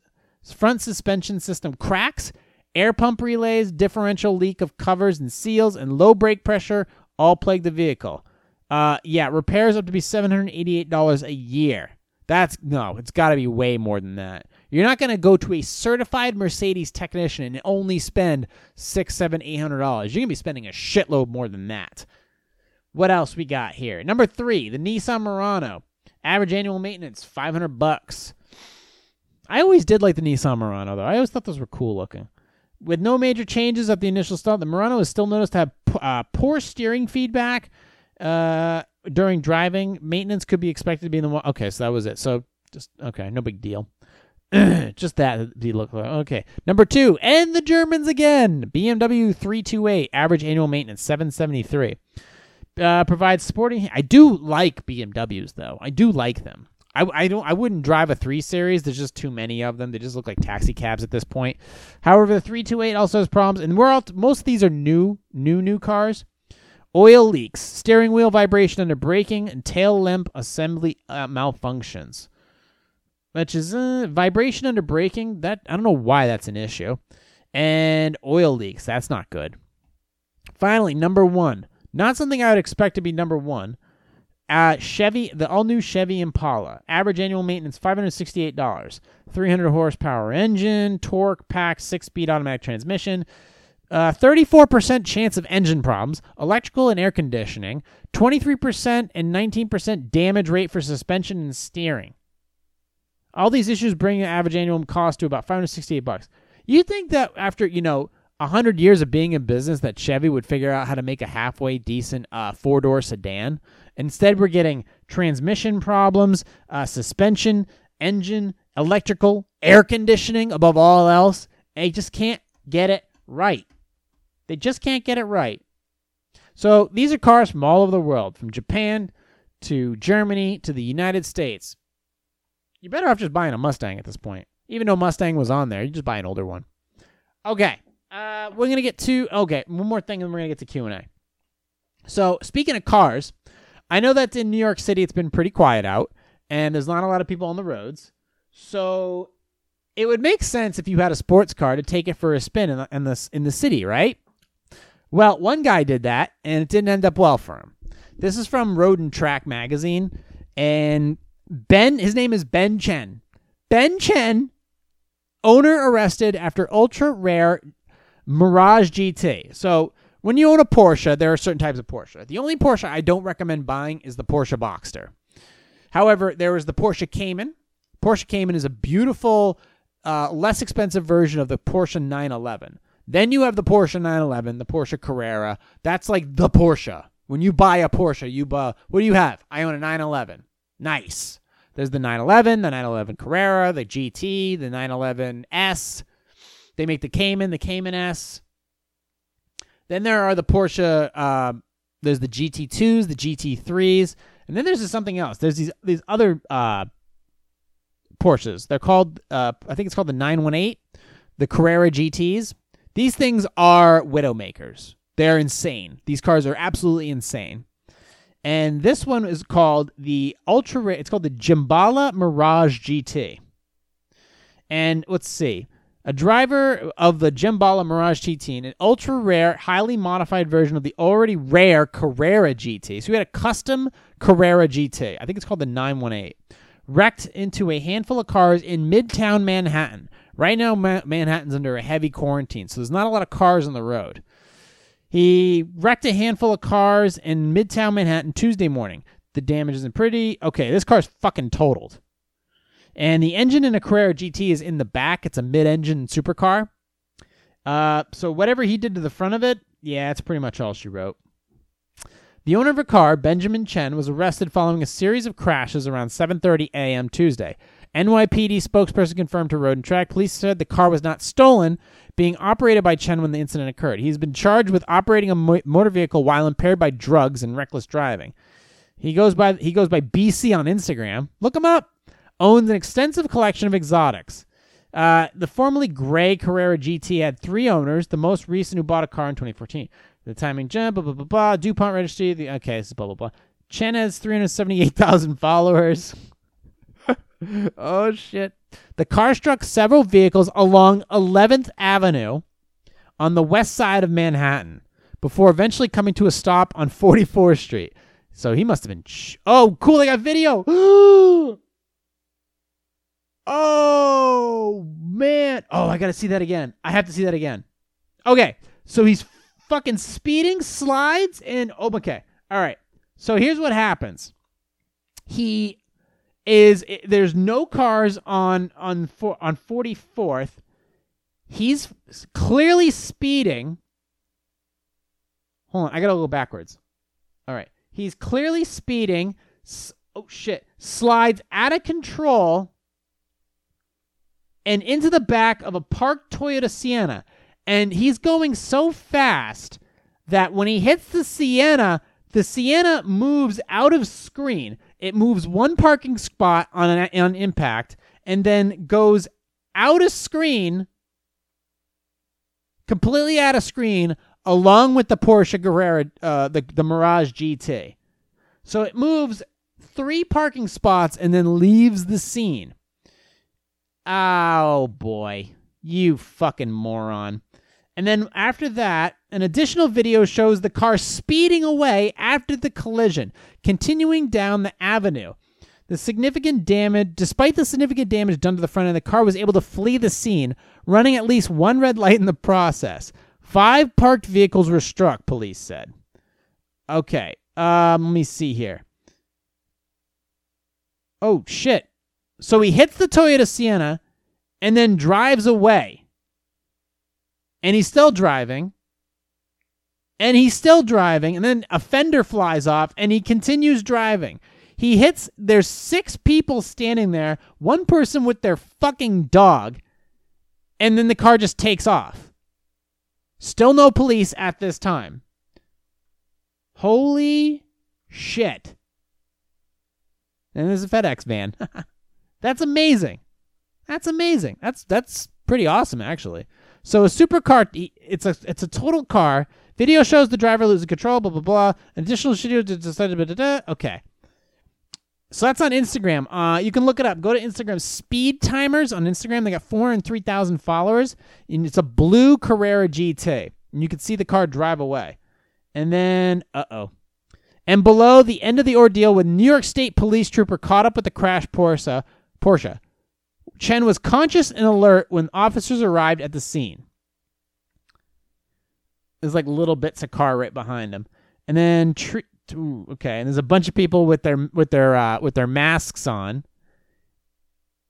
front suspension system cracks, air pump relays, differential leak of covers and seals, and low brake pressure all plague the vehicle. Uh, yeah, repairs up to be seven hundred eighty-eight dollars a year. That's no, it's got to be way more than that. You're not going to go to a certified Mercedes technician and only spend six, seven, eight hundred dollars. You're going to be spending a shitload more than that. What else we got here? Number three, the Nissan Murano. Average annual maintenance, 500 bucks. I always did like the Nissan Murano, though. I always thought those were cool looking. With no major changes at the initial start, the Murano is still noticed to have uh, poor steering feedback uh, during driving. Maintenance could be expected to be in the. More Okay, so that was it. So just okay, no big deal. just that he look okay. Number two, and the Germans again. BMW 328 average annual maintenance 773. Uh, provides sporting. I do like BMWs though. I do like them. I, I don't I wouldn't drive a three series. There's just too many of them. They just look like taxi cabs at this point. However, the 328 also has problems, and we're all most of these are new new new cars. Oil leaks, steering wheel vibration under braking, and tail lamp assembly uh, malfunctions. Which is uh, vibration under braking. That I don't know why that's an issue, and oil leaks. That's not good. Finally, number one, not something I would expect to be number one. Uh, Chevy, the all new Chevy Impala, average annual maintenance five hundred sixty eight dollars. Three hundred horsepower engine, torque pack, six speed automatic transmission. Uh, 34% chance of engine problems, electrical and air conditioning, 23% and 19% damage rate for suspension and steering. All these issues bring the average annual cost to about 568 bucks. You think that after, you know, 100 years of being in business that Chevy would figure out how to make a halfway decent uh, four-door sedan? Instead, we're getting transmission problems, uh, suspension, engine, electrical, air conditioning above all else. They just can't get it right. They just can't get it right. So these are cars from all over the world, from Japan to Germany to the United States. You're better off just buying a Mustang at this point. Even though Mustang was on there, you just buy an older one. Okay. Uh, we're gonna get to okay, one more thing, and we're gonna get to Q and A. So speaking of cars, I know that in New York City it's been pretty quiet out, and there's not a lot of people on the roads. So it would make sense if you had a sports car to take it for a spin in the in the, in the city, right? Well, one guy did that, and it didn't end up well for him. This is from Road and Track magazine, and Ben, his name is Ben Chen. Ben Chen, owner arrested after ultra rare Mirage GT. So when you own a Porsche, there are certain types of Porsche. The only Porsche I don't recommend buying is the Porsche Boxster. However, there is the Porsche Cayman. Porsche Cayman is a beautiful, uh, less expensive version of the Porsche 911. Then you have the Porsche 911, the Porsche Carrera. That's like the Porsche. When you buy a Porsche, you buy, what do you have? I own a 911. Nice. There's the 911, the 911 Carrera, the GT, the 911S. They make the Cayman, the Cayman S. Then there are the Porsche. Uh, there's the GT2s, the GT3s, and then there's something else. There's these these other uh, Porsches. They're called. Uh, I think it's called the 918, the Carrera GTS. These things are widowmakers. They're insane. These cars are absolutely insane. And this one is called the Ultra. It's called the Gemballa Mirage GT. And let's see. A driver of the Gemballa Mirage GT, an ultra rare, highly modified version of the already rare Carrera GT. So we had a custom Carrera GT. I think it's called the 918. Wrecked into a handful of cars in Midtown Manhattan. Right now, Ma- Manhattan's under a heavy quarantine, so there's not a lot of cars on the road. He wrecked a handful of cars in Midtown Manhattan Tuesday morning. The damage isn't pretty. Okay, this car's fucking totaled. And the engine in a Carrera GT is in the back. It's a mid-engine supercar. Uh, so whatever he did to the front of it, yeah, that's pretty much all she wrote. The owner of the car, Benjamin Chen, was arrested following a series of crashes around 7:30 a.m. Tuesday. NYPD spokesperson confirmed to Road and Track. Police said the car was not stolen, being operated by Chen when the incident occurred. He's been charged with operating a mo- motor vehicle while impaired by drugs and reckless driving. He goes by he goes by BC on Instagram. Look him up. Owns an extensive collection of exotics. Uh, the formerly gray Carrera GT had three owners. The most recent who bought a car in 2014. The timing jump, blah blah blah blah. Dupont registry. The okay, this is blah blah blah. Chen has 378,000 followers. oh shit! The car struck several vehicles along 11th Avenue on the west side of Manhattan before eventually coming to a stop on 44th Street. So he must have been. Sh- oh, cool! They got video. oh man! Oh, I gotta see that again. I have to see that again. Okay, so he's fucking speeding, slides, and oh, okay. All right. So here's what happens. He is there's no cars on on on 44th. He's clearly speeding. Hold on, I gotta go backwards. All right, he's clearly speeding. Oh shit! Slides out of control and into the back of a parked Toyota Sienna, and he's going so fast that when he hits the Sienna, the Sienna moves out of screen. It moves one parking spot on an on impact and then goes out of screen, completely out of screen, along with the Porsche Carrera, uh, the the Mirage GT. So it moves three parking spots and then leaves the scene. Oh boy, you fucking moron. And then after that, an additional video shows the car speeding away after the collision, continuing down the avenue. The significant damage, despite the significant damage done to the front end, the car was able to flee the scene, running at least one red light in the process. Five parked vehicles were struck, police said. Okay, um, let me see here. Oh shit! So he hits the Toyota Sienna and then drives away. And he's still driving. And he's still driving. And then a fender flies off and he continues driving. He hits there's six people standing there one person with their fucking dog and then the car just takes off. Still no police at this time. Holy shit. And there's a fedex van that's amazing that's amazing that's that's pretty awesome actually so a supercar, it's a it's a total car. Video shows the driver losing control. Blah blah blah. Additional video decided. Okay. So that's on Instagram. Uh, you can look it up. Go to Instagram. Speed Timers on Instagram. They got four and three thousand followers, and it's a blue Carrera GT. And you can see the car drive away. And then, uh oh. And below the end of the ordeal, when New York State police trooper caught up with the crash Porsche, Porsche, Chen was conscious and alert when officers arrived at the scene. There's like little bits of car right behind him, and then tre- ooh, okay, and there's a bunch of people with their with their uh, with their masks on.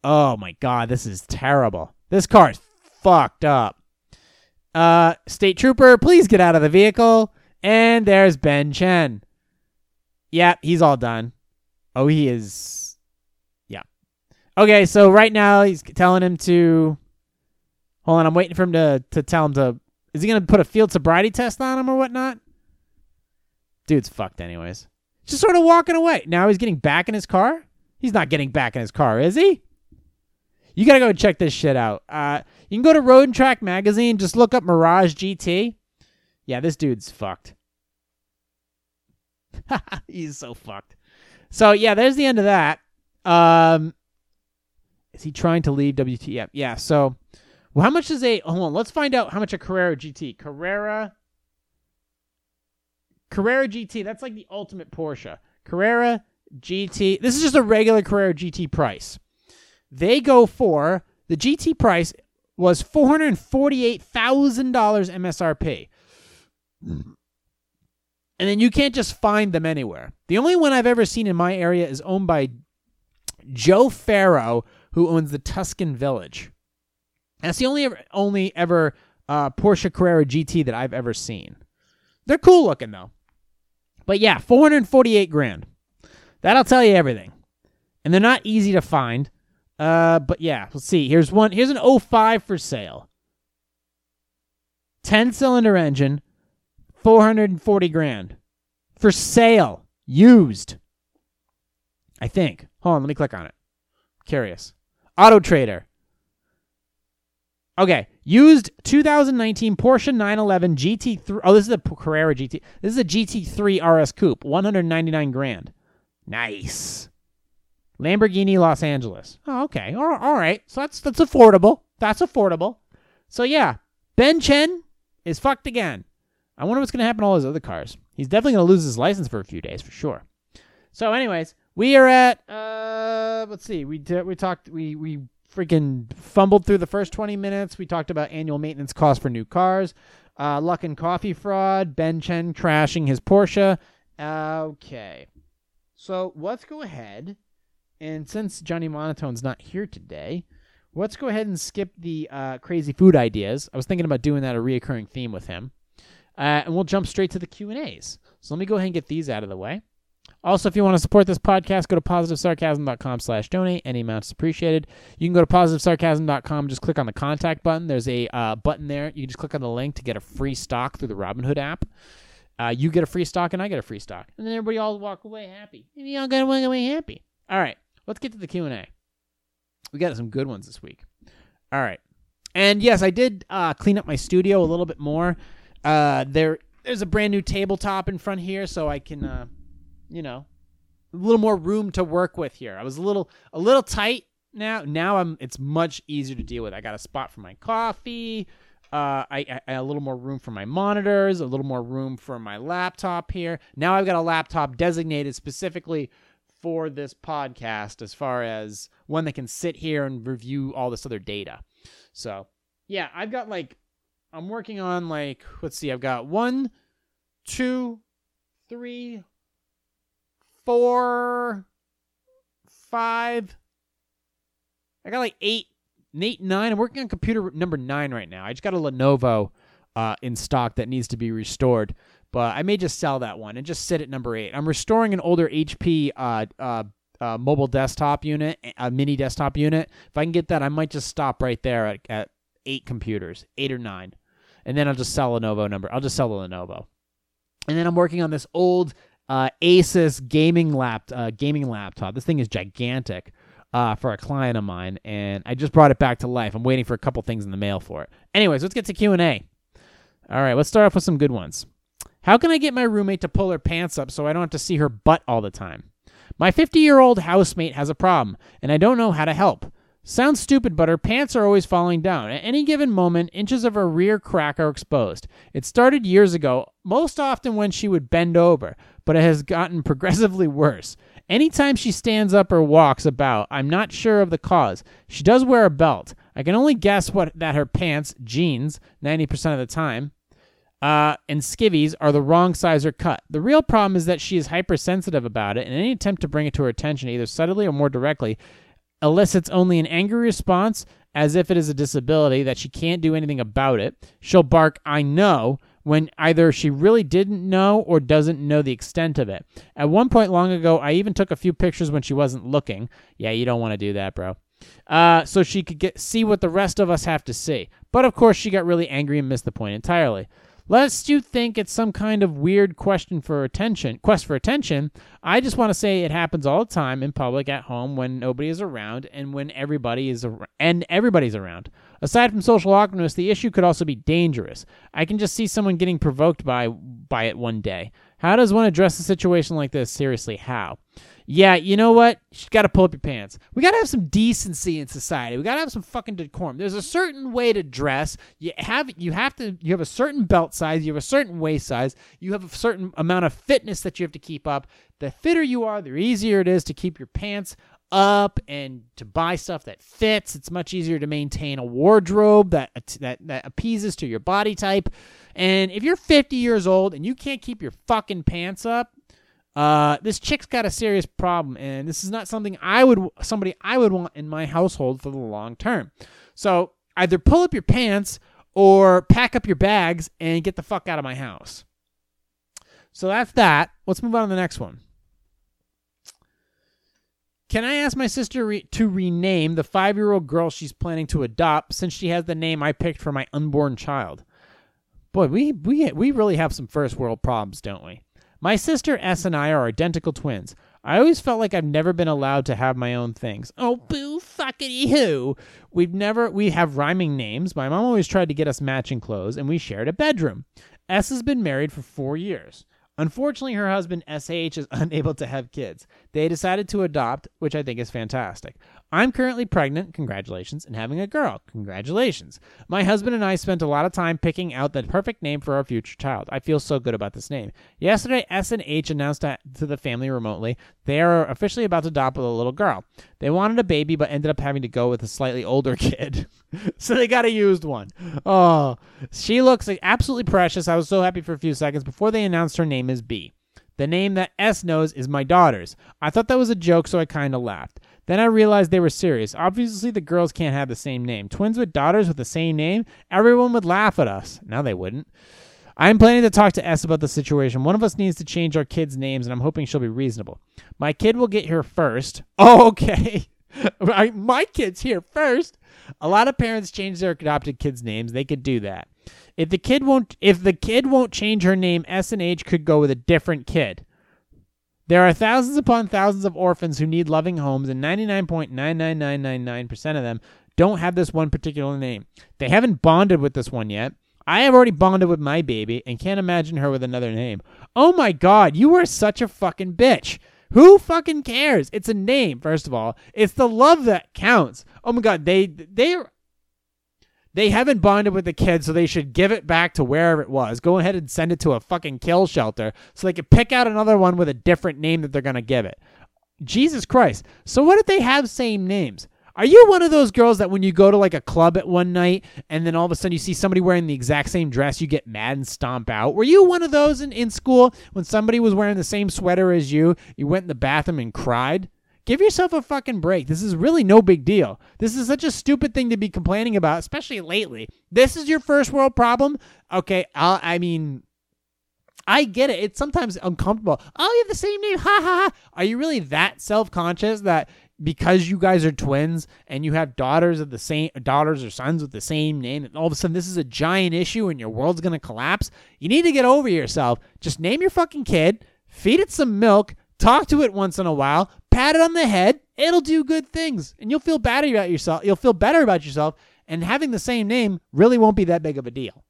Oh my god, this is terrible. This car is fucked up. Uh, state trooper, please get out of the vehicle. And there's Ben Chen. Yeah, he's all done. Oh, he is Okay, so right now he's telling him to hold on. I'm waiting for him to to tell him to. Is he gonna put a field sobriety test on him or whatnot? Dude's fucked, anyways. Just sort of walking away. Now he's getting back in his car. He's not getting back in his car, is he? You gotta go check this shit out. Uh, you can go to Road and Track magazine. Just look up Mirage GT. Yeah, this dude's fucked. He's so fucked. So yeah, there's the end of that. Um, is he trying to leave WTF? Yeah. So, well, how much is a? Hold on. Let's find out how much a Carrera GT. Carrera. Carrera GT. That's like the ultimate Porsche. Carrera GT. This is just a regular Carrera GT price. They go for the GT price was four hundred forty-eight thousand dollars MSRP. And then you can't just find them anywhere. The only one I've ever seen in my area is owned by Joe Faro, who owns the Tuscan Village. That's the only ever, only ever uh, Porsche Carrera GT that I've ever seen. They're cool looking though. But yeah, 448 grand. That'll tell you everything. And they're not easy to find. Uh, but yeah, let's see. Here's one. Here's an 05 for sale. 10 cylinder engine, 440 grand. For sale. Used. I think. Hold on, let me click on it. Curious. Auto Trader. Okay, used 2019 Porsche 911 GT3. Oh, this is a Carrera GT. This is a GT3 RS Coupe, 199 grand. Nice. Lamborghini Los Angeles. Oh, okay. All all right. So that's that's affordable. That's affordable. So yeah, Ben Chen is fucked again. I wonder what's going to happen to all his other cars. He's definitely going to lose his license for a few days for sure. So, anyways, we are at uh, let's see. We did, we talked we we freaking fumbled through the first 20 minutes. We talked about annual maintenance costs for new cars, uh, and Coffee fraud, Ben Chen crashing his Porsche. Okay. So let's go ahead. And since Johnny Monotone's not here today, let's go ahead and skip the uh, crazy food ideas. I was thinking about doing that a reoccurring theme with him. Uh, and we'll jump straight to the Q&As. So let me go ahead and get these out of the way. Also, if you want to support this podcast, go to positivesarcasm.com slash donate. Any amount appreciated. You can go to positivesarcasm.com, just click on the contact button. There's a uh, button there. You just click on the link to get a free stock through the Robinhood app. Uh, you get a free stock and I get a free stock. And then everybody all walk away happy. Maybe y'all got to walk away happy. All right, let's get to the Q&A. We got some good ones this week. All right. And yes, I did uh, clean up my studio a little bit more. Uh, there, there's a brand new tabletop in front here, so I can, uh, you know, a little more room to work with here. I was a little, a little tight now. Now I'm, it's much easier to deal with. I got a spot for my coffee. Uh, I, I, a little more room for my monitors, a little more room for my laptop here. Now I've got a laptop designated specifically for this podcast, as far as one that can sit here and review all this other data. So yeah, I've got like I'm working on like let's see, I've got one, two, three, four, five. I got like eight, eight, nine. I'm working on computer number nine right now. I just got a Lenovo uh, in stock that needs to be restored, but I may just sell that one and just sit at number eight. I'm restoring an older HP uh, uh, uh, mobile desktop unit, a mini desktop unit. If I can get that, I might just stop right there at, at eight computers, eight or nine, and then I'll just sell a Lenovo number. I'll just sell the Lenovo, and then I'm working on this old uh, Asus gaming lap uh, gaming laptop. This thing is gigantic uh, for a client of mine, and I just brought it back to life. I'm waiting for a couple things in the mail for it. Anyways, let's get to Q and A. All right, let's start off with some good ones. How can I get my roommate to pull her pants up so I don't have to see her butt all the time? My 50 year old housemate has a problem, and I don't know how to help. Sounds stupid, but her pants are always falling down. At any given moment, inches of her rear crack are exposed. It started years ago, most often when she would bend over, but it has gotten progressively worse. Anytime she stands up or walks about, I'm not sure of the cause. She does wear a belt. I can only guess what that her pants, jeans, 90% of the time, uh, and skivvies are the wrong size or cut. The real problem is that she is hypersensitive about it, and any attempt to bring it to her attention, either subtly or more directly, elicits only an angry response as if it is a disability that she can't do anything about it. She'll bark, I know, when either she really didn't know or doesn't know the extent of it. At one point long ago, I even took a few pictures when she wasn't looking. Yeah, you don't want to do that, bro. Uh, so she could get see what the rest of us have to see. But of course, she got really angry and missed the point entirely. Lest you think it's some kind of weird question for attention, quest for attention, I just want to say it happens all the time in public, at home, when nobody is around, and when everybody is ar- and everybody's around. Aside from social awkwardness, the issue could also be dangerous. I can just see someone getting provoked by by it one day. How does one address a situation like this? Seriously, how? Yeah, you know what? You got to pull up your pants. We got to have some decency in society. We got to have some fucking decorum. There's a certain way to dress. You have you have to you have a certain belt size, you have a certain waist size, you have a certain amount of fitness that you have to keep up. The fitter you are, the easier it is to keep your pants up and to buy stuff that fits. It's much easier to maintain a wardrobe that that that appeases to your body type. And if you're 50 years old and you can't keep your fucking pants up, uh, this chick's got a serious problem, and this is not something I would somebody I would want in my household for the long term. So either pull up your pants or pack up your bags and get the fuck out of my house. So that's that. Let's move on to the next one. Can I ask my sister re- to rename the five year old girl she's planning to adopt since she has the name I picked for my unborn child? Boy, we, we, we really have some first world problems, don't we? My sister S and I are identical twins. I always felt like I've never been allowed to have my own things. Oh, boo, fuckity who. We've never we have rhyming names. My mom always tried to get us matching clothes, and we shared a bedroom. S has been married for four years. Unfortunately, her husband SH is unable to have kids. They decided to adopt, which I think is fantastic. I'm currently pregnant, congratulations, and having a girl, congratulations. My husband and I spent a lot of time picking out the perfect name for our future child. I feel so good about this name. Yesterday, S and H announced to, the family remotely they are officially about to adopt a little girl. They wanted a baby, but ended up having to go with a slightly older kid. so they got a used one. Oh, she looks absolutely precious. I was so happy for a few seconds before they announced her name is B. The name that S knows is my daughter's. I thought that was a joke, so I kind of laughed. Then I realized they were serious. Obviously, the girls can't have the same name. Twins with daughters with the same name? Everyone would laugh at us. Now they wouldn't. I'm planning to talk to S about the situation. One of us needs to change our kids' names, and I'm hoping she'll be reasonable. My kid will get here first. Oh, okay. My kid's here first. A lot of parents change their adopted kids' names. They could do that. If the kid won't, if the kid won't change her name, S and H could go with a different kid. There are thousands upon thousands of orphans who need loving homes, and 99.99999% of them don't have this one particular name. They haven't bonded with this one yet. I have already bonded with my baby and can't imagine her with another name. Oh my god, you are such a fucking bitch. Who fucking cares? It's a name, first of all. It's the love that counts. Oh my god, they they they haven't bonded with the kid, so they should give it back to wherever it was. Go ahead and send it to a fucking kill shelter so they can pick out another one with a different name that they're going to give it. Jesus Christ. So what if they have same names? Are you one of those girls that when you go to like a club at one night and then all of a sudden you see somebody wearing the exact same dress, you get mad and stomp out? Were you one of those in, in school when somebody was wearing the same sweater as you, you went in the bathroom and cried? Give yourself a fucking break. This is really no big deal. This is such a stupid thing to be complaining about, especially lately. This is your first world problem. Okay, I'll, I mean, I get it. It's sometimes uncomfortable. Oh, you have the same name. Ha ha ha. Are you really that self conscious that because you guys are twins and you have daughters of the same daughters or sons with the same name, and all of a sudden this is a giant issue and your world's gonna collapse? You need to get over yourself. Just name your fucking kid, feed it some milk, talk to it once in a while, pat it on the head, it'll do good things. And you'll feel better about yourself. You'll feel better about yourself. And having the same name really won't be that big of a deal.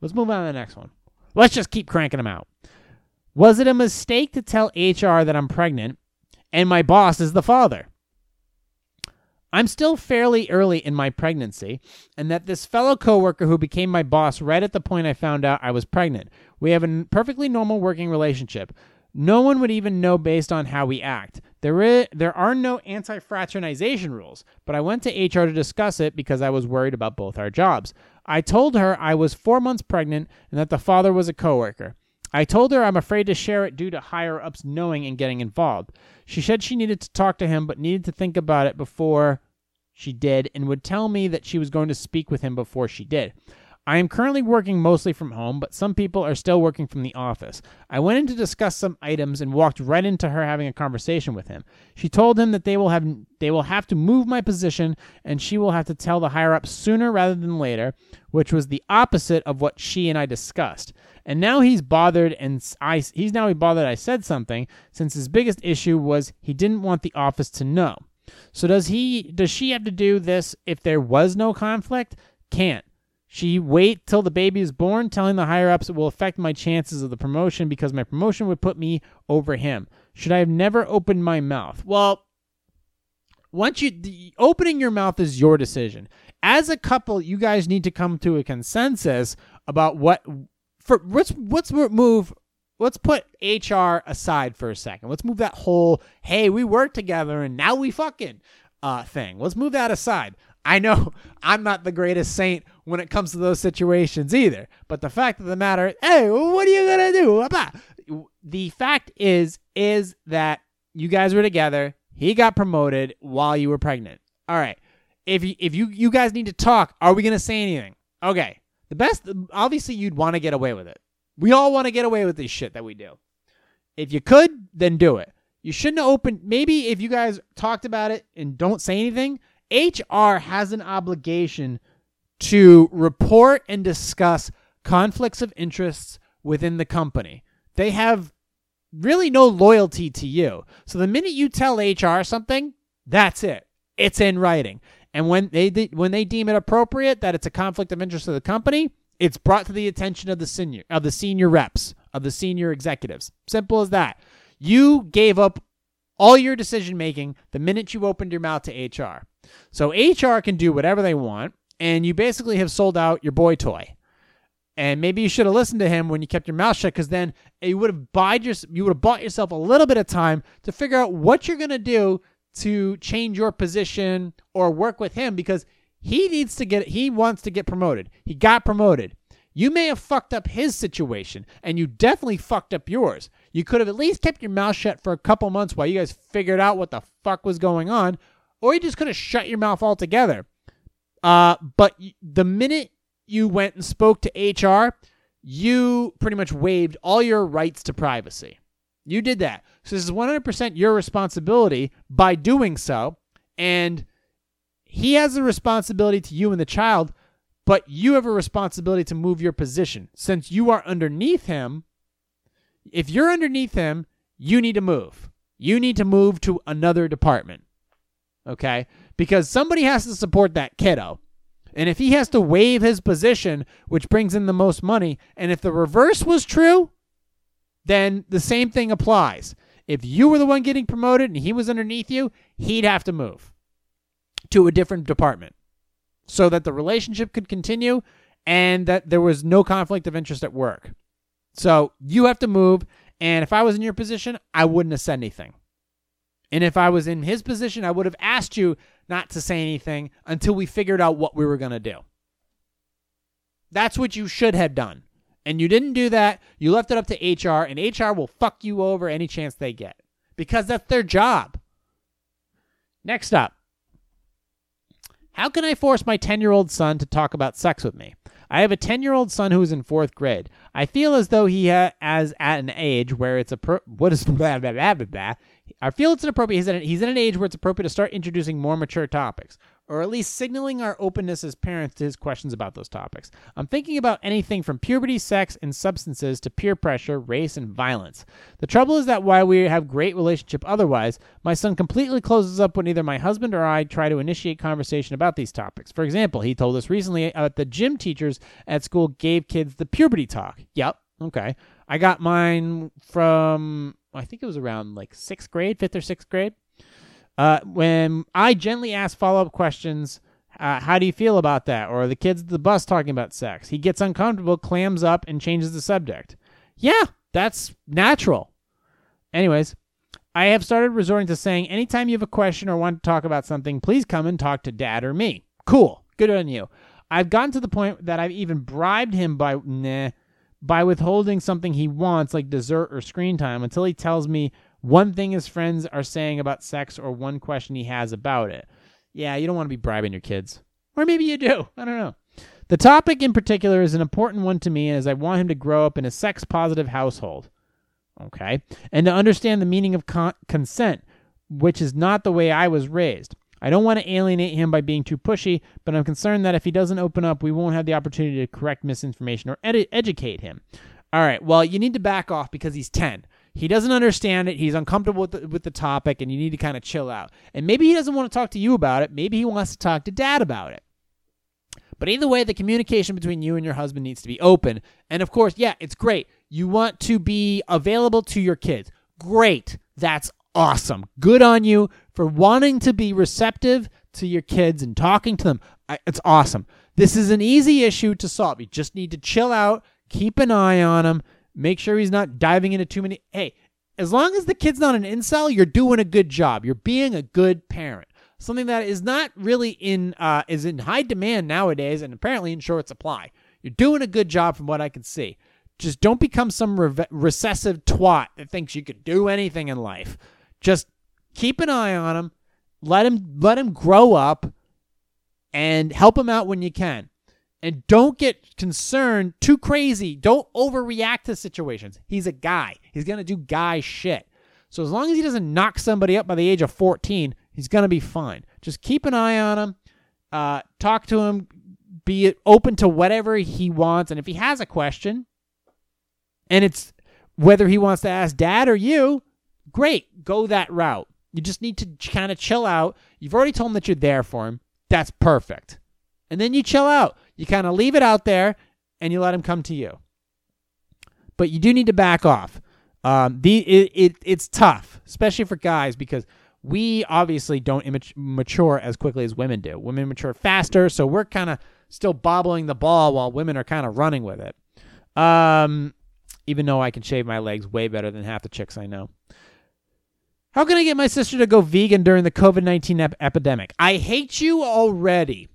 Let's move on to the next one. Let's just keep cranking them out. Was it a mistake to tell HR that I'm pregnant and my boss is the father? I'm still fairly early in my pregnancy, and that this fellow coworker who became my boss right at the point I found out I was pregnant. We have a perfectly normal working relationship. No one would even know based on how we act. There, is, there are no anti fraternization rules, but I went to HR to discuss it because I was worried about both our jobs. I told her I was four months pregnant and that the father was a coworker. I told her I'm afraid to share it due to higher ups knowing and getting involved. She said she needed to talk to him but needed to think about it before she did and would tell me that she was going to speak with him before she did. I am currently working mostly from home, but some people are still working from the office. I went in to discuss some items and walked right into her having a conversation with him. She told him that they will have they will have to move my position and she will have to tell the higher up sooner rather than later, which was the opposite of what she and I discussed. And now he's bothered and I he's now he bothered I said something since his biggest issue was he didn't want the office to know. So does he does she have to do this if there was no conflict? Can't. She wait till the baby is born, telling the higher ups it will affect my chances of the promotion because my promotion would put me over him. Should I have never opened my mouth? Well, once you the, opening your mouth is your decision. As a couple, you guys need to come to a consensus about what for let's let's move let's put HR aside for a second. Let's move that whole hey, we work together and now we fucking uh thing. Let's move that aside. I know I'm not the greatest saint when it comes to those situations either. But the fact of the matter, hey, what are you gonna do? The fact is, is that you guys were together. He got promoted while you were pregnant. All right. If you if you you guys need to talk, are we gonna say anything? Okay. The best, obviously, you'd want to get away with it. We all want to get away with this shit that we do. If you could, then do it. You shouldn't opened. Maybe if you guys talked about it and don't say anything, HR has an obligation to report and discuss conflicts of interests within the company. They have really no loyalty to you. So the minute you tell HR something, that's it. it's in writing. And when they de- when they deem it appropriate that it's a conflict of interest of the company, it's brought to the attention of the senior of the senior reps, of the senior executives. Simple as that. You gave up all your decision making the minute you opened your mouth to HR. So HR can do whatever they want, and you basically have sold out your boy toy. And maybe you should have listened to him when you kept your mouth shut, because then you would have bought your, you would have bought yourself a little bit of time to figure out what you're gonna do to change your position or work with him, because he needs to get, he wants to get promoted. He got promoted. You may have fucked up his situation, and you definitely fucked up yours. You could have at least kept your mouth shut for a couple months while you guys figured out what the fuck was going on, or you just could have shut your mouth altogether. Uh, but the minute you went and spoke to HR, you pretty much waived all your rights to privacy. You did that. So this is 100% your responsibility by doing so. And he has a responsibility to you and the child, but you have a responsibility to move your position. Since you are underneath him, if you're underneath him, you need to move. You need to move to another department. Okay? Because somebody has to support that kiddo. And if he has to waive his position, which brings in the most money, and if the reverse was true, then the same thing applies. If you were the one getting promoted and he was underneath you, he'd have to move to a different department so that the relationship could continue and that there was no conflict of interest at work. So you have to move. And if I was in your position, I wouldn't have said anything. And if I was in his position, I would have asked you not to say anything until we figured out what we were going to do. That's what you should have done. And you didn't do that. You left it up to HR, and HR will fuck you over any chance they get because that's their job. Next up How can I force my 10 year old son to talk about sex with me? I have a 10 year old son who is in fourth grade. I feel as though he has at an age where it's a what is blah, blah, blah, blah, blah. I feel it's inappropriate. He's at, he's at an age where it's appropriate to start introducing more mature topics or at least signaling our openness as parents to his questions about those topics. I'm thinking about anything from puberty, sex, and substances to peer pressure, race, and violence. The trouble is that while we have great relationship otherwise, my son completely closes up when either my husband or I try to initiate conversation about these topics. For example, he told us recently uh, that the gym teachers at school gave kids the puberty talk. Yep, okay. I got mine from I think it was around like sixth grade, fifth or sixth grade. Uh, when I gently ask follow up questions, uh, how do you feel about that? Or the kids at the bus talking about sex. He gets uncomfortable, clams up, and changes the subject. Yeah, that's natural. Anyways, I have started resorting to saying anytime you have a question or want to talk about something, please come and talk to dad or me. Cool. Good on you. I've gotten to the point that I've even bribed him by nah, by withholding something he wants, like dessert or screen time, until he tells me one thing his friends are saying about sex or one question he has about it. Yeah, you don't want to be bribing your kids. Or maybe you do. I don't know. The topic in particular is an important one to me as I want him to grow up in a sex positive household. Okay? And to understand the meaning of con- consent, which is not the way I was raised. I don't want to alienate him by being too pushy, but I'm concerned that if he doesn't open up, we won't have the opportunity to correct misinformation or ed- educate him. All right, well, you need to back off because he's 10. He doesn't understand it. He's uncomfortable with the, with the topic, and you need to kind of chill out. And maybe he doesn't want to talk to you about it. Maybe he wants to talk to dad about it. But either way, the communication between you and your husband needs to be open. And of course, yeah, it's great. You want to be available to your kids. Great. That's awesome. Good on you for wanting to be receptive to your kids and talking to them. It's awesome. This is an easy issue to solve. You just need to chill out, keep an eye on him, make sure he's not diving into too many. Hey, as long as the kid's not an incel, you're doing a good job. You're being a good parent. Something that is not really in uh, is in high demand nowadays, and apparently in short supply. You're doing a good job from what I can see. Just don't become some re- recessive twat that thinks you can do anything in life. Just keep an eye on him. Let him let him grow up, and help him out when you can. And don't get concerned too crazy. Don't overreact to situations. He's a guy. He's going to do guy shit. So as long as he doesn't knock somebody up by the age of 14, he's going to be fine. Just keep an eye on him. Uh, talk to him. Be open to whatever he wants. And if he has a question, and it's whether he wants to ask dad or you, great. Go that route. You just need to kind of chill out. You've already told him that you're there for him. That's perfect. And then you chill out. You kind of leave it out there and you let him come to you. But you do need to back off. Um, the it, it it's tough, especially for guys, because we obviously don't immat- mature as quickly as women do. Women mature faster, so we're kind of still bobbling the ball while women are kind of running with it. Um, even though I can shave my legs way better than half the chicks I know. How can I get my sister to go vegan during the COVID 19 ep- epidemic? I hate you already.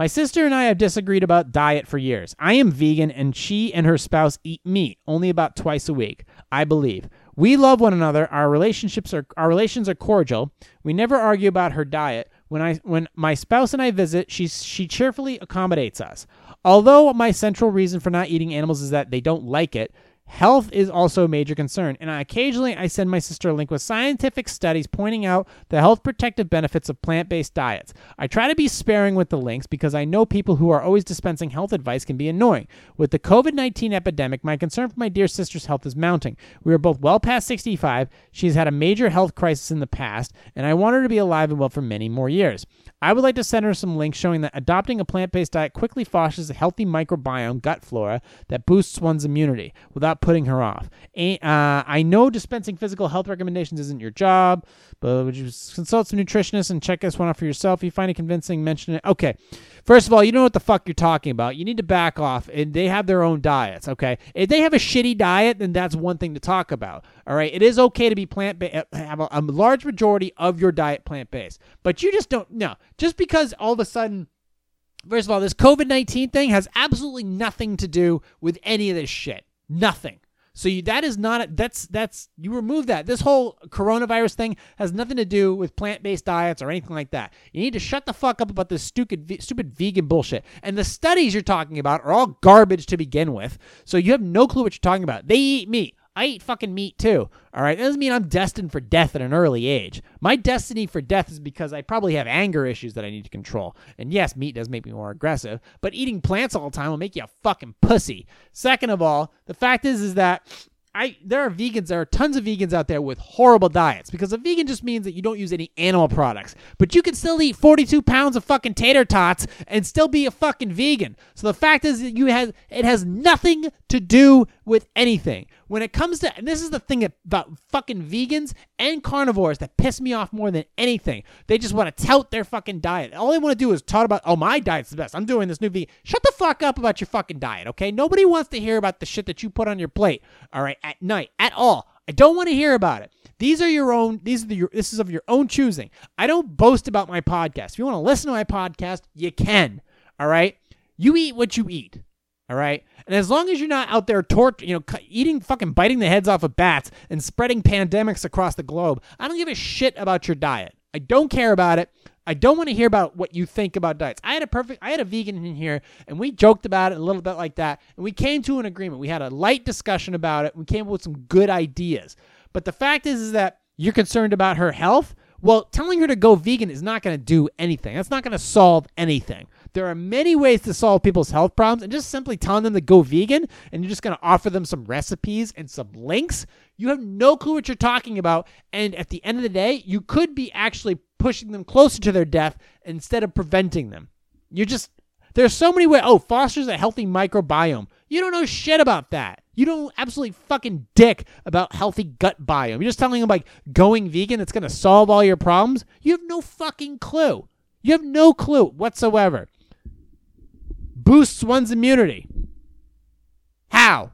My sister and I have disagreed about diet for years. I am vegan and she and her spouse eat meat only about twice a week, I believe. We love one another. Our relationships are our relations are cordial. We never argue about her diet. When I when my spouse and I visit, she she cheerfully accommodates us. Although my central reason for not eating animals is that they don't like it, Health is also a major concern, and occasionally I send my sister a link with scientific studies pointing out the health protective benefits of plant based diets. I try to be sparing with the links because I know people who are always dispensing health advice can be annoying. With the COVID 19 epidemic, my concern for my dear sister's health is mounting. We are both well past 65, she's had a major health crisis in the past, and I want her to be alive and well for many more years. I would like to send her some links showing that adopting a plant based diet quickly fosters a healthy microbiome gut flora that boosts one's immunity without putting her off. uh, I know dispensing physical health recommendations isn't your job, but would you consult some nutritionists and check this one out for yourself? If you find it convincing, mention it. Okay. First of all, you don't know what the fuck you're talking about. You need to back off, and they have their own diets, okay? If they have a shitty diet, then that's one thing to talk about, all right? It is okay to be plant based, uh, have a, a large majority of your diet plant based, but you just don't, no. Just because all of a sudden, first of all, this COVID 19 thing has absolutely nothing to do with any of this shit. Nothing. So you, that is not that's that's you remove that. This whole coronavirus thing has nothing to do with plant-based diets or anything like that. You need to shut the fuck up about this stupid stupid vegan bullshit. And the studies you're talking about are all garbage to begin with. So you have no clue what you're talking about. They eat meat. I eat fucking meat too. All right. That doesn't mean I'm destined for death at an early age. My destiny for death is because I probably have anger issues that I need to control. And yes, meat does make me more aggressive, but eating plants all the time will make you a fucking pussy. Second of all, the fact is is that I there are vegans, there are tons of vegans out there with horrible diets because a vegan just means that you don't use any animal products. But you can still eat 42 pounds of fucking tater tots and still be a fucking vegan. So the fact is that you has it has nothing to do with anything. When it comes to and this is the thing about fucking vegans and carnivores that piss me off more than anything. They just want to tout their fucking diet. All they want to do is talk about, oh, my diet's the best. I'm doing this new vegan. Shut the fuck up about your fucking diet, okay? Nobody wants to hear about the shit that you put on your plate, all right, at night at all. I don't want to hear about it. These are your own. These are the, your. This is of your own choosing. I don't boast about my podcast. If you want to listen to my podcast, you can. All right. You eat what you eat. All right. And as long as you're not out there tort, you know, eating fucking biting the heads off of bats and spreading pandemics across the globe, I don't give a shit about your diet. I don't care about it. I don't want to hear about what you think about diets. I had a perfect I had a vegan in here and we joked about it a little bit like that and we came to an agreement. We had a light discussion about it. We came up with some good ideas. But the fact is is that you're concerned about her health. Well, telling her to go vegan is not going to do anything. That's not going to solve anything. There are many ways to solve people's health problems, and just simply telling them to go vegan and you're just going to offer them some recipes and some links, you have no clue what you're talking about. And at the end of the day, you could be actually pushing them closer to their death instead of preventing them. You're just, there's so many ways. Oh, fosters a healthy microbiome. You don't know shit about that. You don't absolutely fucking dick about healthy gut biome. You're just telling them like going vegan, it's going to solve all your problems. You have no fucking clue. You have no clue whatsoever boosts one's immunity. How?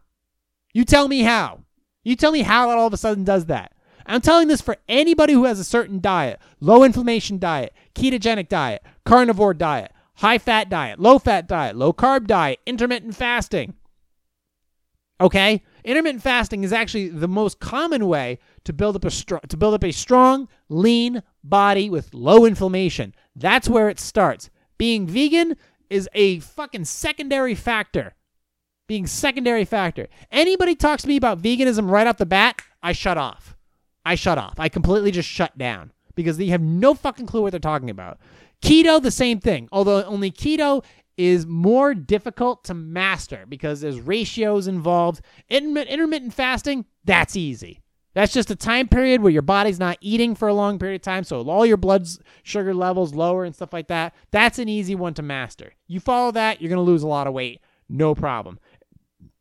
You tell me how. You tell me how it all of a sudden does that. I'm telling this for anybody who has a certain diet low inflammation diet, ketogenic diet, carnivore diet, high fat diet, low fat diet, low carb diet, intermittent fasting. Okay? Intermittent fasting is actually the most common way to build up a str- to build up a strong, lean body with low inflammation. That's where it starts. Being vegan is a fucking secondary factor. Being secondary factor. Anybody talks to me about veganism right off the bat, I shut off. I shut off. I completely just shut down because they have no fucking clue what they're talking about. Keto, the same thing. Although only keto is more difficult to master because there's ratios involved. Intermittent fasting, that's easy. That's just a time period where your body's not eating for a long period of time, so all your blood sugar levels lower and stuff like that. That's an easy one to master. You follow that, you're going to lose a lot of weight, no problem.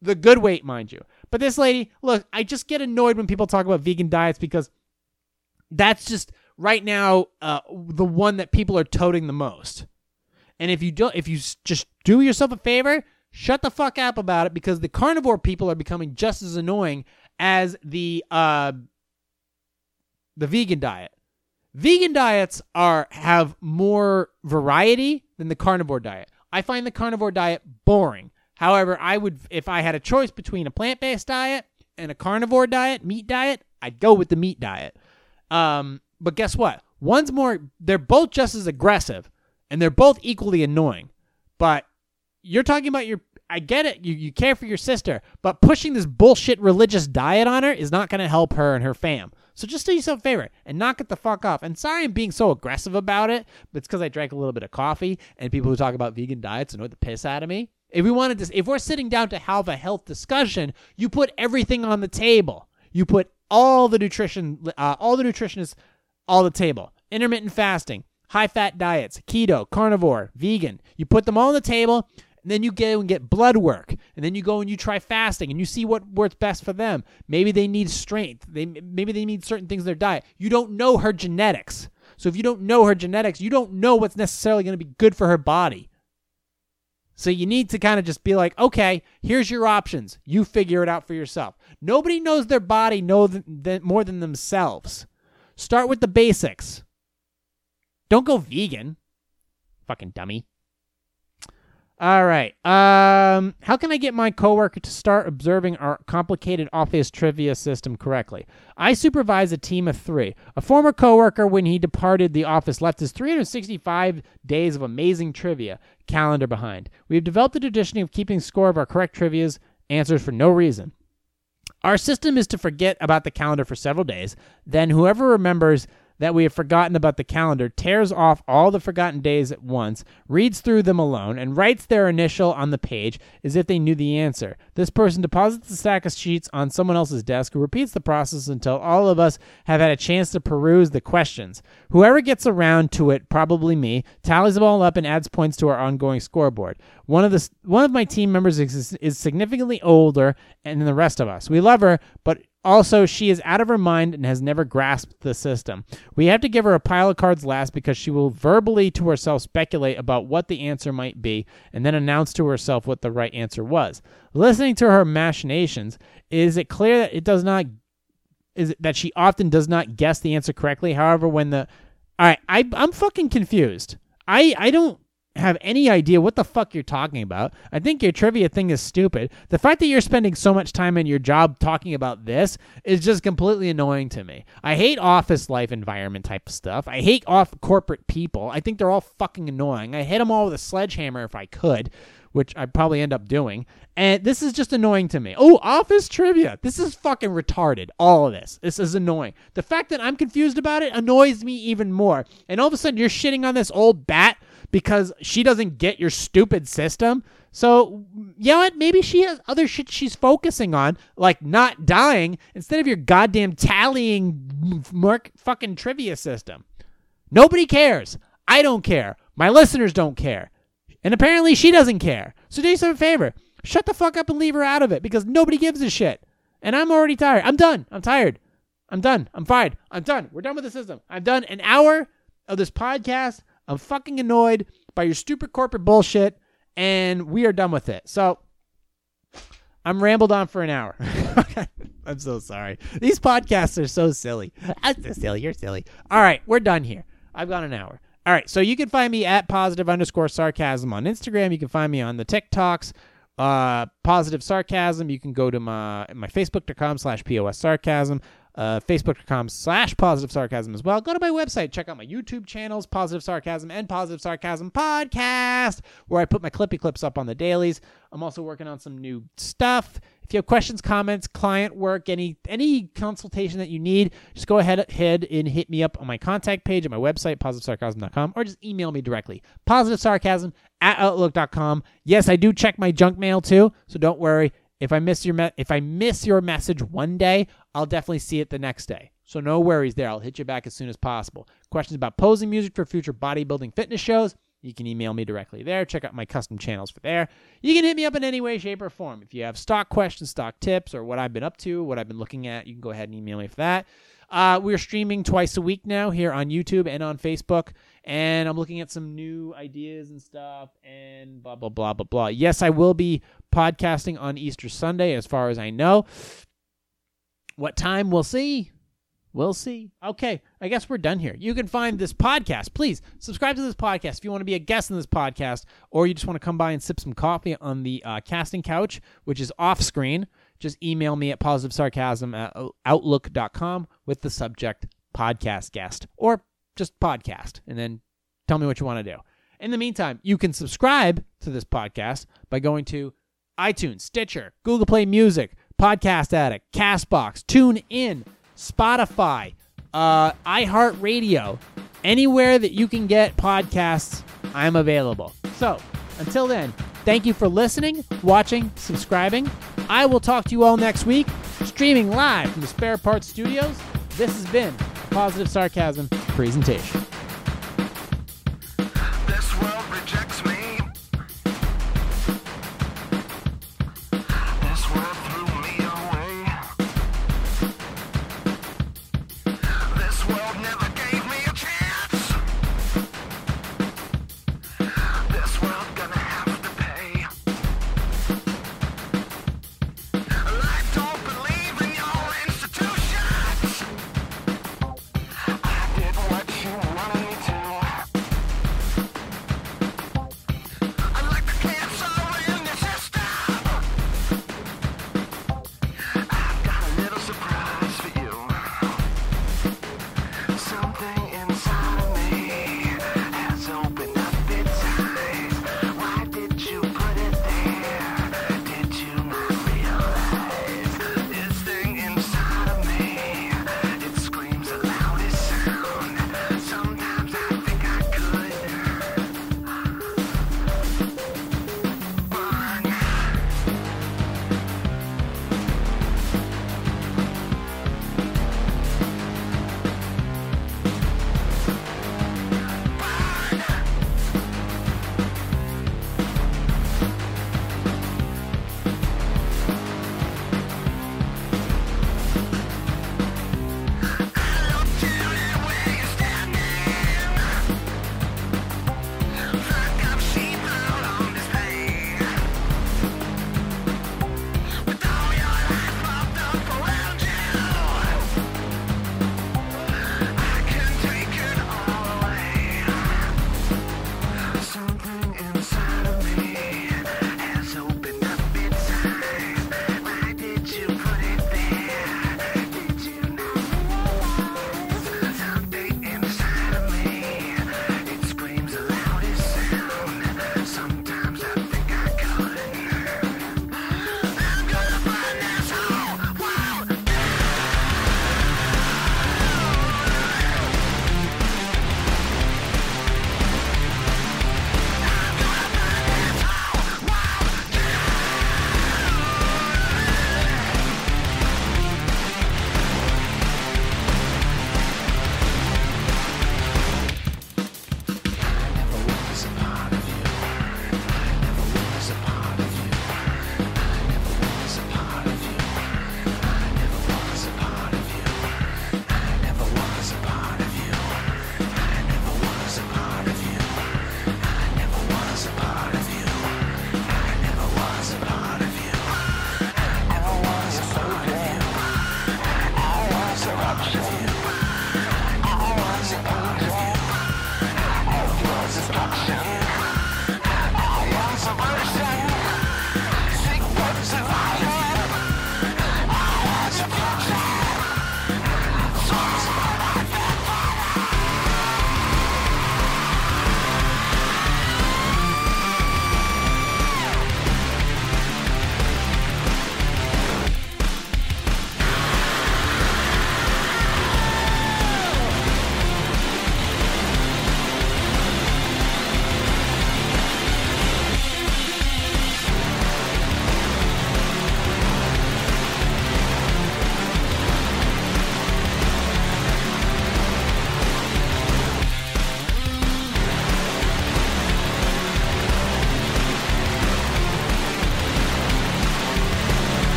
The good weight, mind you. But this lady, look, I just get annoyed when people talk about vegan diets because that's just right now uh, the one that people are toting the most. And if you don't, if you just do yourself a favor, shut the fuck up about it because the carnivore people are becoming just as annoying as the uh, the vegan diet. Vegan diets are have more variety than the carnivore diet. I find the carnivore diet boring. However, I would if I had a choice between a plant-based diet and a carnivore diet, meat diet, I'd go with the meat diet. Um, but guess what? One's more they're both just as aggressive and they're both equally annoying. But you're talking about your I get it. You you care for your sister, but pushing this bullshit religious diet on her is not going to help her and her fam. So just do yourself a favor and knock it the fuck off. And sorry I'm being so aggressive about it, but it's because I drank a little bit of coffee and people who talk about vegan diets annoy the piss out of me. If we wanted to, if we're sitting down to have a health discussion, you put everything on the table. You put all the nutrition, uh, all the nutritionists, all the table. Intermittent fasting, high fat diets, keto, carnivore, vegan. You put them all on the table and then you go and get blood work. And then you go and you try fasting and you see what works best for them. Maybe they need strength. They maybe they need certain things in their diet. You don't know her genetics. So if you don't know her genetics, you don't know what's necessarily going to be good for her body. So you need to kind of just be like, okay, here's your options. You figure it out for yourself. Nobody knows their body know th- th- more than themselves. Start with the basics. Don't go vegan. Fucking dummy. All right. Um, how can I get my coworker to start observing our complicated office trivia system correctly? I supervise a team of three. A former coworker, when he departed the office, left his 365 days of amazing trivia calendar behind. We have developed a tradition of keeping score of our correct trivia's answers for no reason. Our system is to forget about the calendar for several days. Then, whoever remembers that we have forgotten about the calendar tears off all the forgotten days at once, reads through them alone, and writes their initial on the page as if they knew the answer. This person deposits the stack of sheets on someone else's desk who repeats the process until all of us have had a chance to peruse the questions. Whoever gets around to it, probably me, tallies them all up and adds points to our ongoing scoreboard. One of the one of my team members is, is significantly older than the rest of us. We love her, but also, she is out of her mind and has never grasped the system. We have to give her a pile of cards last because she will verbally to herself speculate about what the answer might be and then announce to herself what the right answer was. Listening to her machinations, is it clear that it does not is it that she often does not guess the answer correctly? However, when the all right, I I'm fucking confused. I I don't have any idea what the fuck you're talking about. I think your trivia thing is stupid. The fact that you're spending so much time in your job talking about this is just completely annoying to me. I hate office life environment type of stuff. I hate off corporate people. I think they're all fucking annoying. I hit them all with a sledgehammer if I could, which I'd probably end up doing. And this is just annoying to me. Oh, office trivia. This is fucking retarded. All of this. This is annoying. The fact that I'm confused about it annoys me even more. And all of a sudden you're shitting on this old bat because she doesn't get your stupid system. So, you know what? Maybe she has other shit she's focusing on, like not dying, instead of your goddamn tallying mark fucking trivia system. Nobody cares. I don't care. My listeners don't care. And apparently she doesn't care. So do yourself a favor. Shut the fuck up and leave her out of it because nobody gives a shit. And I'm already tired. I'm done. I'm tired. I'm done. I'm fired. I'm done. We're done with the system. I've done an hour of this podcast. I'm fucking annoyed by your stupid corporate bullshit, and we are done with it. So I'm rambled on for an hour. I'm so sorry. These podcasts are so silly. I'm so silly. You're silly. All right, we're done here. I've got an hour. All right, so you can find me at positive underscore sarcasm on Instagram. You can find me on the TikToks, uh, positive sarcasm. You can go to my my Facebook.com slash POS sarcasm uh, facebook.com slash positive sarcasm as well. Go to my website, check out my YouTube channels, Positive Sarcasm and Positive Sarcasm Podcast, where I put my clippy clips up on the dailies. I'm also working on some new stuff. If you have questions, comments, client work, any any consultation that you need, just go ahead, ahead and hit me up on my contact page at my website, positivesarcasm.com, or just email me directly, positivesarcasm at outlook.com. Yes, I do check my junk mail too, so don't worry. If I miss your me- if I miss your message one day, I'll definitely see it the next day. So no worries there. I'll hit you back as soon as possible. Questions about posing music for future bodybuilding fitness shows? You can email me directly there. Check out my custom channels for there. You can hit me up in any way, shape, or form. If you have stock questions, stock tips, or what I've been up to, what I've been looking at, you can go ahead and email me for that. Uh, we're streaming twice a week now here on YouTube and on Facebook, and I'm looking at some new ideas and stuff, and blah blah blah blah blah. Yes, I will be podcasting on Easter Sunday, as far as I know. What time? We'll see. We'll see. Okay, I guess we're done here. You can find this podcast. Please subscribe to this podcast if you want to be a guest in this podcast, or you just want to come by and sip some coffee on the uh, casting couch, which is off screen. Just email me at positivesarcasm at outlook.com with the subject podcast guest or just podcast, and then tell me what you want to do. In the meantime, you can subscribe to this podcast by going to iTunes, Stitcher, Google Play Music, Podcast Addict, Castbox, Tune In Spotify, uh, iHeartRadio, anywhere that you can get podcasts, I'm available. So until then, thank you for listening, watching, subscribing. I will talk to you all next week, streaming live from the Spare Parts Studios. This has been Positive Sarcasm presentation.